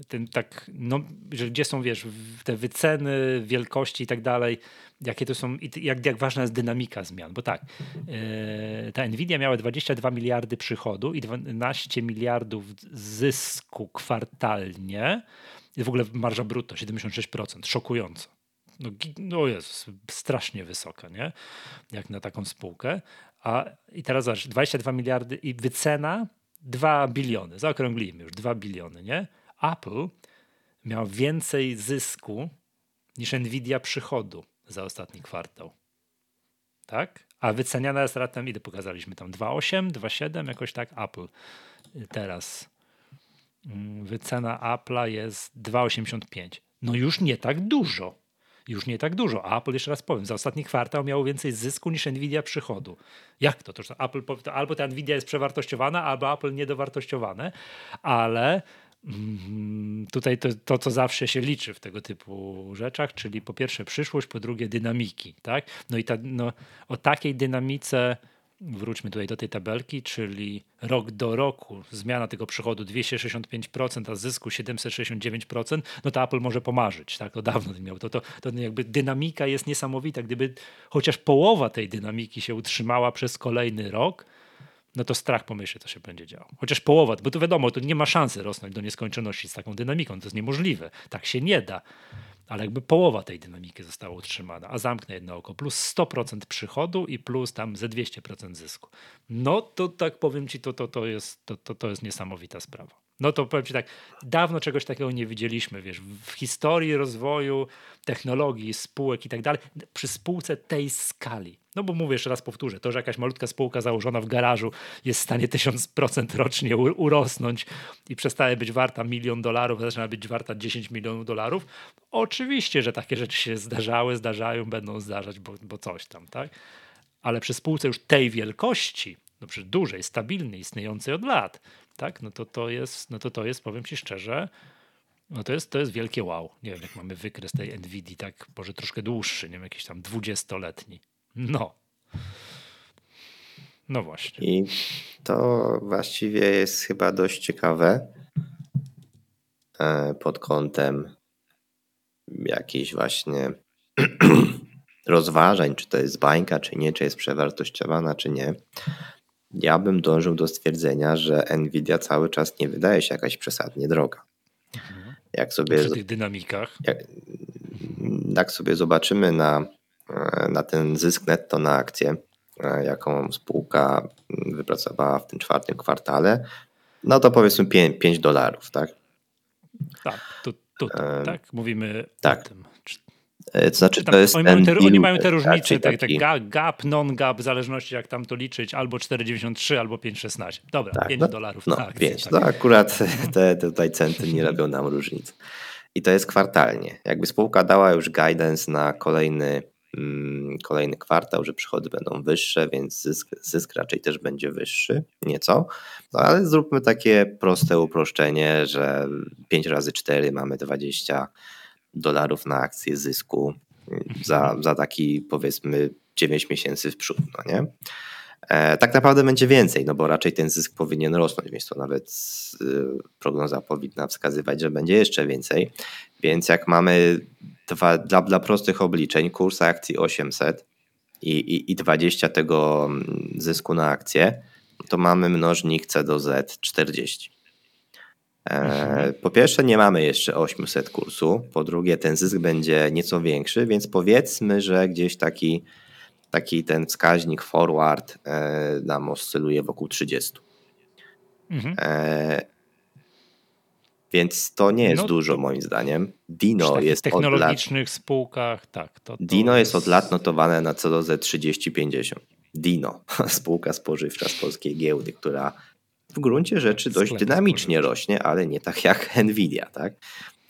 ten tak, no, że gdzie są, wiesz, te wyceny, wielkości i tak dalej, jakie to są, jak, jak ważna jest dynamika zmian, bo tak, yy, ta Nvidia miała 22 miliardy przychodu i 12 miliardów zysku kwartalnie w ogóle marża brutto 76%, szokująco. No, no jest strasznie wysoka, nie? Jak na taką spółkę. A i teraz zobacz, 22 miliardy i wycena 2 biliony, zaokrąglimy już 2 biliony, nie? Apple miał więcej zysku niż Nvidia przychodu za ostatni kwartał. Tak? A wyceniana jest ratem, ile pokazaliśmy tam? 2,8, 2,7, jakoś tak Apple teraz. Mm, wycena Apple'a jest 2,85. No już nie tak dużo. Już nie tak dużo. Apple, jeszcze raz powiem, za ostatni kwartał miało więcej zysku niż Nvidia przychodu. Jak to? to Apple, albo ta Nvidia jest przewartościowana, albo Apple niedowartościowane, ale. Tutaj to, to, co zawsze się liczy w tego typu rzeczach, czyli po pierwsze przyszłość, po drugie dynamiki. Tak? No i ta, no, o takiej dynamice, wróćmy tutaj do tej tabelki, czyli rok do roku zmiana tego przychodu 265%, a zysku 769%, no to Apple może pomarzyć. Tak? To dawno miał. To, to, to jakby dynamika jest niesamowita. Gdyby chociaż połowa tej dynamiki się utrzymała przez kolejny rok, no to strach pomyśleć, co się będzie działo. Chociaż połowa, bo to wiadomo, to nie ma szansy rosnąć do nieskończoności z taką dynamiką, to jest niemożliwe. Tak się nie da. Ale jakby połowa tej dynamiki została utrzymana, a zamknę jedno oko, plus 100% przychodu i plus tam ze 200% zysku. No to tak powiem ci, to, to, to, jest, to, to, to jest niesamowita sprawa. No to powiem ci tak, dawno czegoś takiego nie widzieliśmy, wiesz, w historii rozwoju technologii, spółek i tak dalej, przy spółce tej skali. No bo mówię, jeszcze raz powtórzę, to, że jakaś malutka spółka założona w garażu jest w stanie 1000% rocznie urosnąć i przestaje być warta milion dolarów, zaczyna być warta 10 milionów dolarów. Oczywiście, że takie rzeczy się zdarzały, zdarzają, będą zdarzać, bo, bo coś tam, tak? Ale przy spółce już tej wielkości, dobrze, dużej, stabilnej, istniejącej od lat, tak? No to to jest, no to to jest, powiem ci szczerze, no to jest, to jest wielkie wow. Nie wiem, jak mamy wykres tej NVIDII, tak może troszkę dłuższy, nie wiem, jakiś tam dwudziestoletni. No. No właśnie. I to właściwie jest chyba dość ciekawe e, pod kątem jakichś właśnie rozważań, czy to jest bańka, czy nie, czy jest przewartościowana, czy nie. Ja bym dążył do stwierdzenia, że Nvidia cały czas nie wydaje się jakaś przesadnie droga. Mhm. Jak sobie, Przy tych dynamikach. Jak, jak sobie zobaczymy na, na ten zysk netto na akcję, E, jaką spółka wypracowała w tym czwartym kwartale, no to powiedzmy 5, 5 dolarów, tak? Tak, tu, tutaj, tak? Mówimy tak. o tym. E, to znaczy, to jest oni, mają te, oni mają te różnice, tak, tak, gap, non-gap, w zależności jak tam to liczyć, albo 4,93, albo 5,16. Dobra, tak, 5 no, dolarów. No, tak, 5. Tak. No akurat te, te tutaj centy nie robią nam różnic. I to jest kwartalnie. Jakby spółka dała już guidance na kolejny Mm, kolejny kwartał, że przychody będą wyższe, więc zysk, zysk raczej też będzie wyższy, nieco. No ale zróbmy takie proste uproszczenie, że 5 razy 4 mamy 20 dolarów na akcję zysku za, za taki powiedzmy 9 miesięcy w przód, no nie? E, tak naprawdę będzie więcej, no bo raczej ten zysk powinien rosnąć, więc to nawet y, prognoza powinna wskazywać, że będzie jeszcze więcej. Więc jak mamy dwa, dla, dla prostych obliczeń kurs akcji 800 i, i, i 20 tego mm, zysku na akcję, to mamy mnożnik C do Z 40. E, mhm. Po pierwsze, nie mamy jeszcze 800 kursu. Po drugie, ten zysk będzie nieco większy, więc powiedzmy, że gdzieś taki, taki ten wskaźnik forward e, nam oscyluje wokół 30. Mhm. E, więc to nie jest no, dużo moim zdaniem. Dino jest technologicznych lat, spółkach, tak. To, to Dino jest... jest od lat notowane na CDOZ 3050. Dino, spółka spożywcza z polskiej giełdy, która w gruncie rzeczy dość dynamicznie rośnie, ale nie tak jak Nvidia, tak?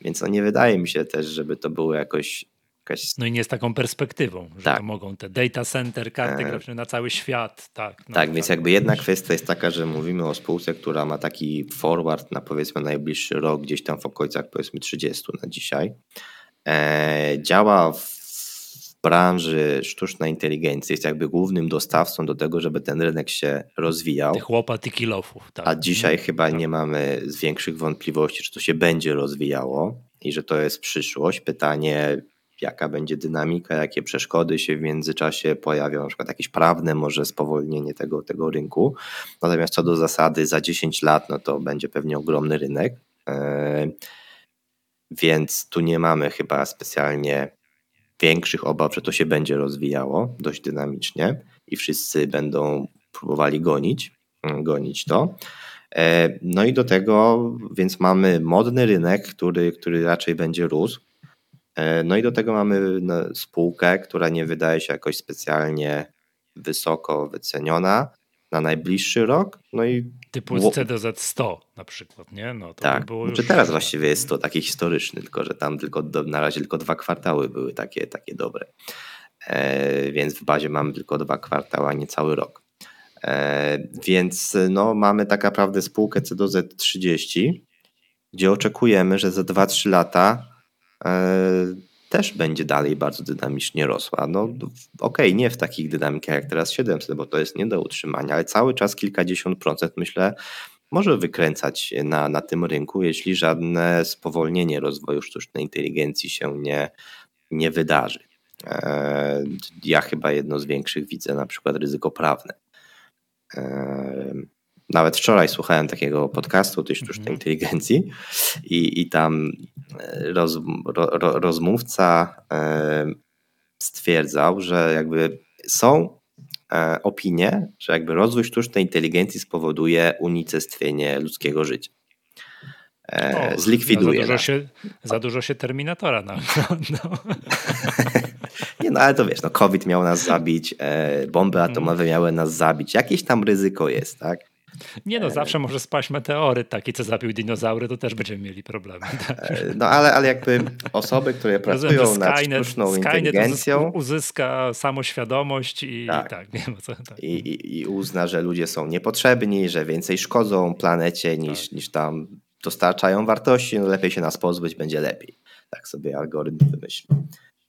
Więc no nie wydaje mi się też, żeby to było jakoś jakaś... No i nie z taką perspektywą, że tak. mogą te data center, karty e, graficzne na cały świat. Tak, no, tak, więc jakby jedna kwestia jest taka, że mówimy o spółce, która ma taki forward na powiedzmy najbliższy rok, gdzieś tam w okolicach powiedzmy 30 na dzisiaj. E, działa w branży sztucznej inteligencji, jest jakby głównym dostawcą do tego, żeby ten rynek się rozwijał. Tych łopat i kilofów. Tak. A dzisiaj mhm. chyba tak. nie mamy większych wątpliwości, czy to się będzie rozwijało i że to jest przyszłość. Pytanie, jaka będzie dynamika, jakie przeszkody się w międzyczasie pojawią, na przykład jakieś prawne może spowolnienie tego, tego rynku. Natomiast co do zasady za 10 lat, no to będzie pewnie ogromny rynek. E, więc tu nie mamy chyba specjalnie większych obaw, że to się będzie rozwijało dość dynamicznie i wszyscy będą próbowali gonić, gonić to. E, no i do tego, więc mamy modny rynek, który, który raczej będzie rósł. E, no i do tego mamy no, spółkę, która nie wydaje się jakoś specjalnie wysoko wyceniona na najbliższy rok. No i Typu CDZ 100 na przykład, nie? No, to tak, by było znaczy już... teraz właściwie jest to taki historyczny, tylko że tam tylko do, na razie tylko dwa kwartały były takie, takie dobre. E, więc w bazie mamy tylko dwa kwartały, a nie cały rok. E, więc no, mamy tak naprawdę spółkę CDZ 30, gdzie oczekujemy, że za 2-3 lata E, też będzie dalej bardzo dynamicznie rosła. No okej, okay, nie w takich dynamikach jak teraz 700, bo to jest nie do utrzymania, ale cały czas kilkadziesiąt procent myślę może wykręcać na, na tym rynku, jeśli żadne spowolnienie rozwoju sztucznej inteligencji się nie, nie wydarzy. E, ja chyba jedno z większych widzę na przykład ryzyko prawne. E, nawet wczoraj słuchałem takiego podcastu tej sztucznej mhm. inteligencji i, i tam e, roz, ro, rozmówca e, stwierdzał, że jakby są e, opinie, że jakby rozwój sztucznej inteligencji spowoduje unicestwienie ludzkiego życia. O, zlikwiduje. Za dużo, się, za dużo się Terminatora na, no. Nie no, ale to wiesz, no COVID miał nas zabić, bomby atomowe miały nas zabić, jakieś tam ryzyko jest, tak? Nie no, e, zawsze może spaść meteoryt taki, co zabił dinozaury, to też będziemy mieli problemy. Tak? No ale, ale jakby osoby, które pracują Rozumiem, nad Skynet, sztuczną inteligencją... uzyska samoświadomość i tak, tak nie ma co. Tak. I, i, I uzna, że ludzie są niepotrzebni, że więcej szkodzą planecie niż, tak. niż tam dostarczają wartości, no lepiej się nas pozbyć, będzie lepiej. Tak sobie algorytm wymyśli.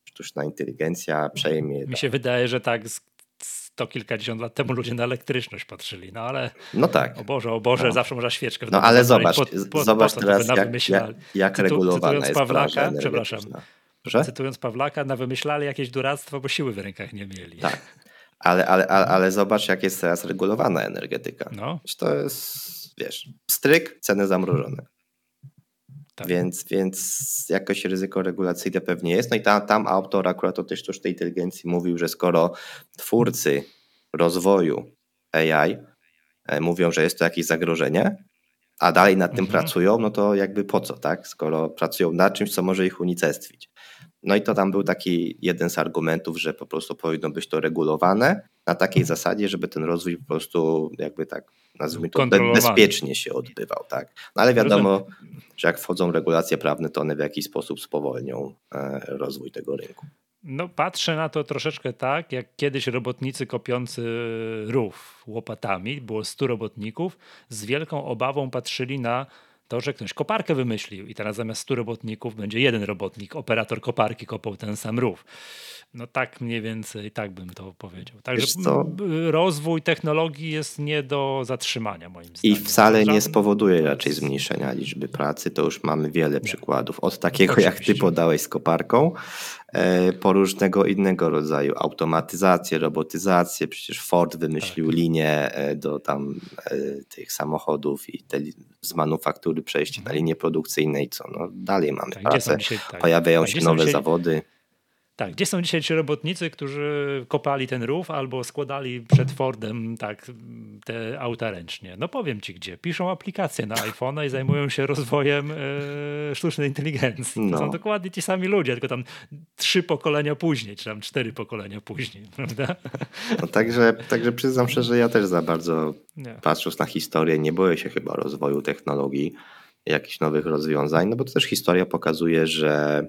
Sztuczna inteligencja przejmie. Mi się wydaje, że tak sto kilkadziesiąt lat temu ludzie na elektryczność patrzyli, no ale no tak. o Boże, o Boże, no. zawsze można świeczkę No ale zobacz, po, po, zobacz po teraz jak, jak, jak regulowana jest Pawlaka, przepraszam, Proszę? cytując Pawlaka, na wymyślali jakieś duractwo, bo siły w rękach nie mieli. Tak, ale, ale, ale, ale zobacz jak jest teraz regulowana energetyka. No. To jest, wiesz, stryk, ceny zamrożone. Tak. Więc, więc jakoś ryzyko regulacyjne pewnie jest. No i tam, tam autor akurat o tej sztucznej inteligencji mówił, że skoro twórcy rozwoju AI e, mówią, że jest to jakieś zagrożenie, a dalej nad tym mhm. pracują, no to jakby po co, tak? Skoro pracują nad czymś, co może ich unicestwić. No i to tam był taki jeden z argumentów, że po prostu powinno być to regulowane na takiej zasadzie, żeby ten rozwój po prostu jakby tak nazwijmy to bezpiecznie się odbywał, tak. No ale wiadomo, że jak wchodzą regulacje prawne, to one w jakiś sposób spowolnią e, rozwój tego rynku. No patrzę na to troszeczkę tak, jak kiedyś robotnicy kopiący rów łopatami, było 100 robotników, z wielką obawą patrzyli na to, że ktoś koparkę wymyślił i teraz zamiast 100 robotników będzie jeden robotnik, operator koparki kopał ten sam rów. No tak mniej więcej, tak bym to powiedział. Także rozwój technologii jest nie do zatrzymania moim zdaniem. I wcale nie spowoduje raczej zmniejszenia liczby pracy, to już mamy wiele nie. przykładów. Od takiego Oczywiście. jak ty podałeś z koparką, e, po różnego innego rodzaju automatyzację, robotyzację. Przecież Ford wymyślił tak. linię e, do tam e, tych samochodów i te, z manufaktury przejście mhm. na linię produkcyjnej, co no, dalej mamy tak, pracę, dzisiaj, tak. pojawiają tak, się nowe zawody. Tak, gdzie są dzisiaj ci robotnicy, którzy kopali ten rów albo składali przed Fordem tak, te auta ręcznie? No powiem ci gdzie. Piszą aplikacje na iPhone'a i zajmują się rozwojem e, sztucznej inteligencji. No. To są dokładnie ci sami ludzie, tylko tam trzy pokolenia później, czy tam cztery pokolenia później, prawda? No także, także przyznam się, że ja też za bardzo nie. patrząc na historię nie boję się chyba rozwoju technologii, jakichś nowych rozwiązań, no bo to też historia pokazuje, że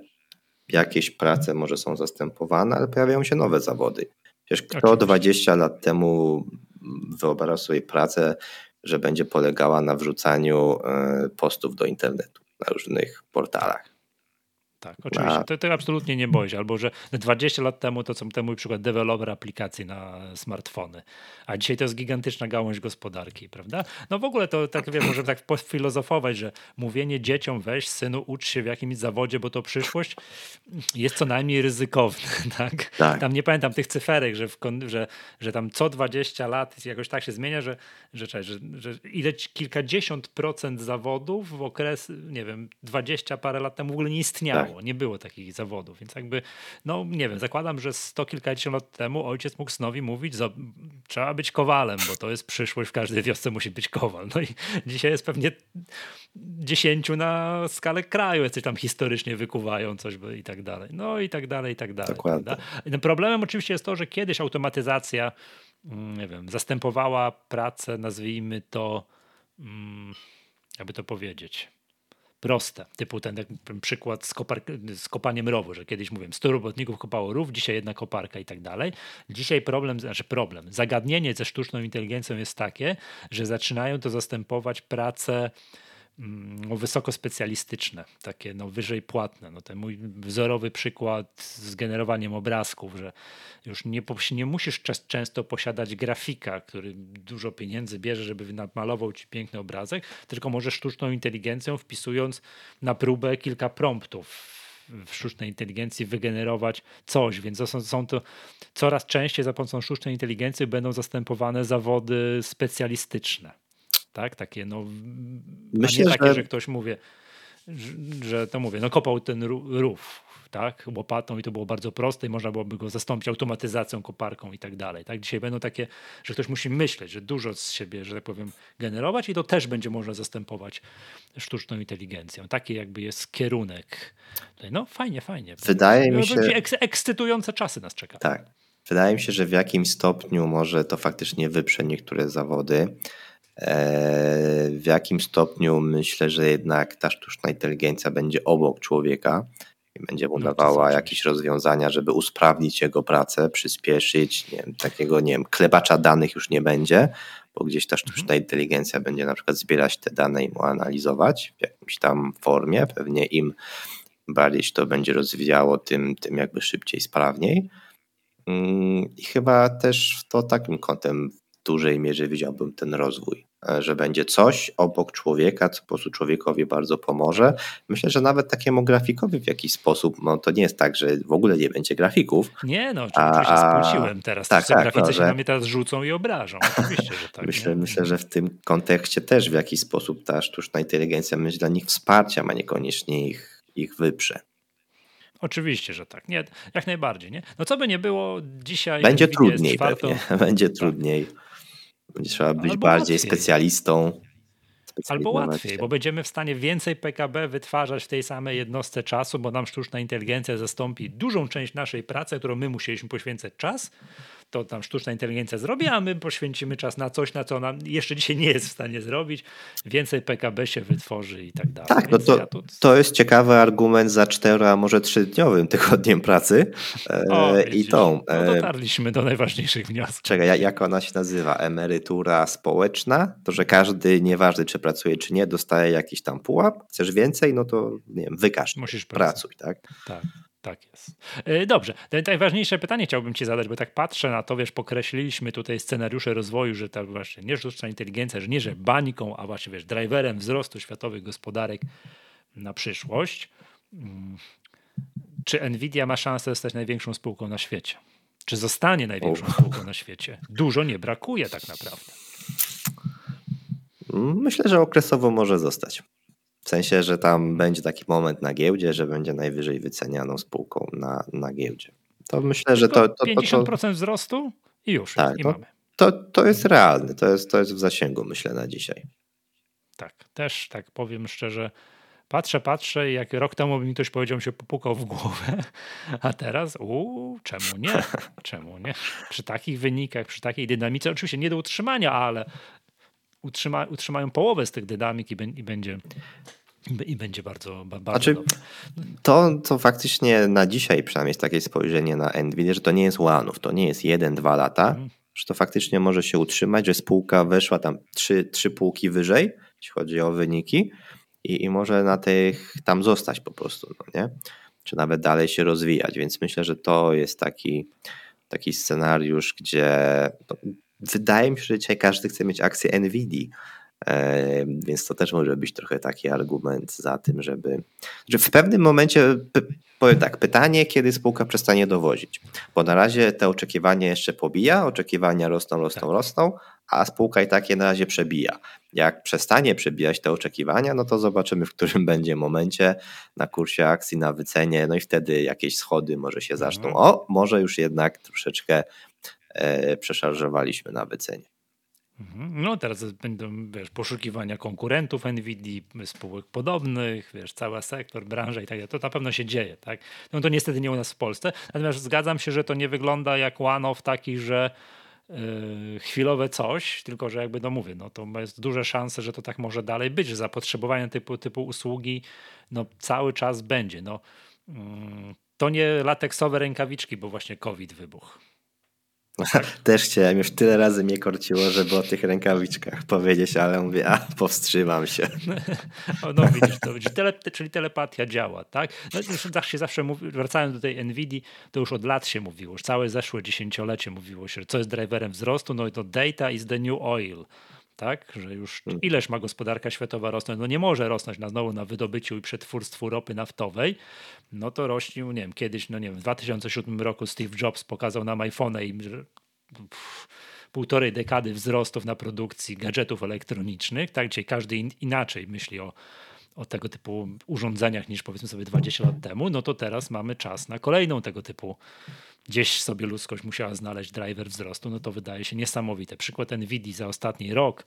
jakieś prace może są zastępowane, ale pojawiają się nowe zawody. Przecież kto Oczywiście. 20 lat temu wyobrażał sobie pracę, że będzie polegała na wrzucaniu e, postów do internetu na różnych portalach. Tak, oczywiście. To, to absolutnie nie boję się. Albo, że 20 lat temu to co ten mój przykład deweloper aplikacji na smartfony, a dzisiaj to jest gigantyczna gałąź gospodarki, prawda? No w ogóle to tak wiem, możemy tak filozofować, że mówienie dzieciom weź synu, ucz się w jakimś zawodzie, bo to przyszłość jest co najmniej ryzykowne, tak? tak. Tam nie pamiętam tych cyferek, że, w, że, że tam co 20 lat jakoś tak się zmienia, że, że, że, że, ileć kilkadziesiąt procent zawodów w okres, nie wiem, 20 parę lat temu w ogóle nie istniało. Tak było, nie było takich zawodów, więc jakby, no nie wiem, zakładam, że sto kilkadziesiąt lat temu ojciec mógł synowi mówić, że trzeba być kowalem, bo to jest przyszłość, w każdej wiosce musi być kowal. No i dzisiaj jest pewnie dziesięciu na skalę kraju, jacyś tam historycznie wykuwają coś i tak dalej. No i tak dalej, i tak dalej. Dokładnie. Problemem oczywiście jest to, że kiedyś automatyzacja, mm, nie wiem, zastępowała pracę, nazwijmy to, mm, jakby to powiedzieć, proste, typu ten, ten przykład z, kopar, z kopaniem rowu, że kiedyś mówiłem 100 robotników kopało rów, dzisiaj jedna koparka i tak dalej. Dzisiaj problem, znaczy problem, zagadnienie ze sztuczną inteligencją jest takie, że zaczynają to zastępować pracę no, wysoko specjalistyczne, takie no, wyżej płatne. No, ten mój wzorowy przykład z generowaniem obrazków, że już nie, nie musisz często posiadać grafika, który dużo pieniędzy bierze, żeby namalował ci piękny obrazek, tylko możesz sztuczną inteligencją wpisując na próbę kilka promptów w sztucznej inteligencji wygenerować coś, więc są, są to coraz częściej za pomocą sztucznej inteligencji będą zastępowane zawody specjalistyczne tak? Takie no, Myślę, nie takie, że... że ktoś mówi, że, to mówię, no kopał ten rów, tak, łopatą i to było bardzo proste i można byłoby go zastąpić automatyzacją, koparką i tak dalej. Tak? Dzisiaj będą takie, że ktoś musi myśleć, że dużo z siebie, że tak powiem, generować i to też będzie można zastępować sztuczną inteligencją. Taki jakby jest kierunek. No fajnie, fajnie. Wydaje mi się... Eks ekscytujące czasy nas czeka. Tak. Wydaje mi się, że w jakimś stopniu może to faktycznie wyprze niektóre zawody. W jakim stopniu myślę, że jednak ta sztuczna inteligencja będzie obok człowieka i będzie mu no, dawała jakieś rozwiązania, żeby usprawnić jego pracę, przyspieszyć, nie wiem, takiego, nie wiem, klebacza danych już nie będzie, bo gdzieś ta sztuczna mhm. inteligencja będzie na przykład zbierać te dane i mu analizować w jakimś tam formie, pewnie im bardziej się to będzie rozwijało, tym, tym jakby szybciej, sprawniej. Mm, I chyba też to takim kątem w dużej mierze widziałbym ten rozwój. E, że będzie coś obok człowieka, co po prostu człowiekowi bardzo pomoże. Myślę, że nawet takiemu grafikowi w jakiś sposób, no to nie jest tak, że w ogóle nie będzie grafików. Nie, no oczywiście a, skróciłem teraz. Tak, tak, graficy no, że... się na mnie teraz rzucą i obrażą. Oczywiście, że tak. myślę, myślę, że w tym kontekście też w jakiś sposób ta sztuczna inteligencja będzie dla nich wsparciem, a niekoniecznie ich, ich wyprze. Oczywiście, że tak. Nie, jak najbardziej. Nie? No co by nie było dzisiaj. Będzie trudniej pewnie. Będzie tak. trudniej. Będzie trzeba być Albo bardziej łatwiej. specjalistą. Albo łatwiej, bo będziemy w stanie więcej PKB wytwarzać w tej samej jednostce czasu, bo nam sztuczna inteligencja zastąpi dużą część naszej pracy, którą my musieliśmy poświęcać czas, to tam sztuczna inteligencja zrobi, a my poświęcimy czas na coś, na co nam jeszcze dzisiaj nie jest w stanie zrobić. Więcej PKB się wytworzy i tak dalej. Tak, no to, ja tu... to jest ciekawy argument za cztero, a może trzydniowym tygodniem pracy. E, o, I tą. No e, dotarliśmy do najważniejszych wniosków. Czekaj, jak ona się nazywa? Emerytura społeczna? To, że każdy, nieważne czy pracuje, czy nie, dostaje jakiś tam pułap. Chcesz więcej? No to nie wiem, wykaż. Musisz pracuj, tak? Tak. Tak jest. E, dobrze. Najważniejsze pytanie chciałbym Ci zadać, bo tak patrzę na to, wiesz, pokreśliliśmy tutaj scenariusze rozwoju, że to właśnie nie sztuczna inteligencja, że nie, że bańką, a właśnie, wiesz, driverem wzrostu światowych gospodarek na przyszłość. Mm. Czy Nvidia ma szansę zostać największą spółką na świecie? Czy zostanie największą spółką na świecie? Dużo nie brakuje tak naprawdę. Myślę, że okresowo może zostać. W sensie, że tam będzie taki moment na giełdzie, że będzie najwyżej wycenianą spółką na, na giełdzie. To myślę, że to. to, to 50% to, wzrostu i już. Tak, i to, mamy. To, to jest realne, to jest, to jest w zasięgu, myślę, na dzisiaj. Tak, też tak powiem szczerze. Patrzę, patrzę i jak rok temu mi ktoś powiedział, mi się popukał w głowę, a teraz, uuu, czemu nie? Czemu nie? Przy takich wynikach, przy takiej dynamice, oczywiście nie do utrzymania, ale utrzyma, utrzymają połowę z tych dynamik i, i będzie i będzie bardzo, bardzo znaczy, dobre. To, to faktycznie na dzisiaj przynajmniej jest takie spojrzenie na Nvidia, że to nie jest łanów, to nie jest jeden, dwa lata, mhm. że to faktycznie może się utrzymać, że spółka weszła tam trzy, trzy półki wyżej, jeśli chodzi o wyniki i, i może na tych tam zostać po prostu, no nie? Czy nawet dalej się rozwijać, więc myślę, że to jest taki, taki scenariusz, gdzie wydaje mi się, że dzisiaj każdy chce mieć akcję Nvidia, e, więc to też może być trochę taki argument za tym, żeby. Że w pewnym momencie, powiem tak, pytanie, kiedy spółka przestanie dowozić. Bo na razie te oczekiwania jeszcze pobija, oczekiwania rosną, rosną, tak. rosną, a spółka i tak je na razie przebija. Jak przestanie przebijać te oczekiwania, no to zobaczymy, w którym będzie momencie na kursie akcji, na wycenie, no i wtedy jakieś schody może się zaczną. Mhm. O, może już jednak troszeczkę przeszarżowaliśmy na wycenie. Mhm. No teraz będą wiesz, poszukiwania konkurentów NVIDII, spółek podobnych, wiesz, cały sektor, branża i tak dalej. To na pewno się dzieje, tak? No to niestety nie u nas w Polsce. Natomiast zgadzam się, że to nie wygląda jak one-off taki, że yy, chwilowe coś, tylko że jakby no mówię, no to jest duże szanse, że to tak może dalej być, że zapotrzebowanie typu, typu usługi no cały czas będzie. No, yy, to nie lateksowe rękawiczki, bo właśnie COVID wybuchł. Też chciałem, już tyle razy mnie korciło, żeby o tych rękawiczkach powiedzieć, ale mówię, a powstrzymam się. No widzisz, to widzisz, tele, czyli telepatia działa, tak? No, już się zawsze mówi, wracając do tej NVIDII, to już od lat się mówiło, już całe zeszłe dziesięciolecie mówiło się, co jest driverem wzrostu, no i to data is the new oil tak? Że już hmm. ileż ma gospodarka światowa rosnąć? No nie może rosnąć na znowu na wydobyciu i przetwórstwu ropy naftowej. No to rośnie, nie wiem, kiedyś, no nie wiem, w 2007 roku Steve Jobs pokazał nam iPhone'a i pff, półtorej dekady wzrostów na produkcji gadżetów elektronicznych, tak? Dzisiaj każdy in, inaczej myśli o, o tego typu urządzeniach niż powiedzmy sobie 20 lat temu, no to teraz mamy czas na kolejną tego typu gdzieś sobie ludzkość musiała znaleźć driver wzrostu, no to wydaje się niesamowite. Przykład Nvidia za ostatni rok,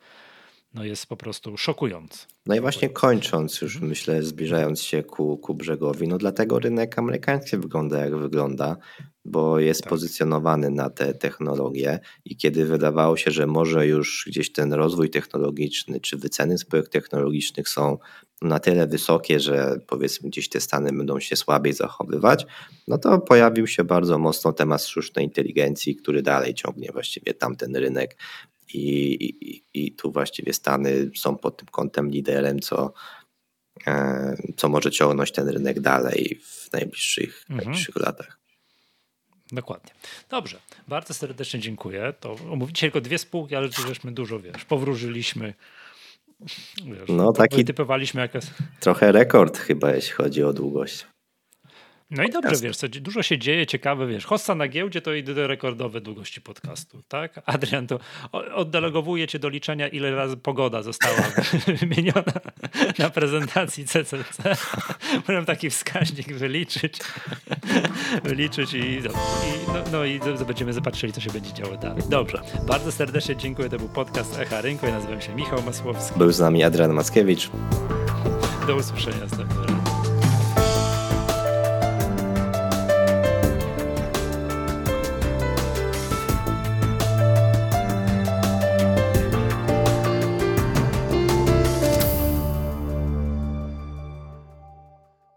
no jest po prostu szokujący. No i właśnie kończąc, już myślę, zbliżając się ku, ku brzegowi, no dlatego rynek amerykański wygląda jak wygląda, bo jest tak. pozycjonowany na te technologie i kiedy wydawało się, że może już gdzieś ten rozwój technologiczny czy wyceny spółek technologicznych są na tyle wysokie, że powiedzmy gdzieś te stany będą się słabiej zachowywać, no to pojawił się bardzo mocno temat sztucznej inteligencji, który dalej ciągnie właściwie tamten rynek i, i, i tu właściwie Stany są pod tym kątem liderem, co, e, co może ciągnąć ten rynek dalej w najbliższych, mhm. najbliższych latach. Dokładnie. Dobrze, bardzo serdecznie dziękuję. To omówicie tylko dwie spółki, ale żeśmy dużo, wiesz, powróżyliśmy. Wiesz, no taki jakaś... trochę rekord chyba, jeśli chodzi o długość. No i dobrze, wiesz, co, dużo się dzieje, ciekawe, wiesz, hossa na giełdzie to idę rekordowe długości podcastu, tak? Adrian, to oddelegowuję cię do liczenia, ile razy pogoda została wymieniona na prezentacji CCC. Możemy taki wskaźnik wyliczyć, wyliczyć i, i, no, no i będziemy zobaczyli, co się będzie działo dalej. Dobrze, bardzo serdecznie dziękuję, to był podcast Echa Rynku, ja nazywam się Michał Masłowski. Był z nami Adrian Mackiewicz. Do usłyszenia następnym razem.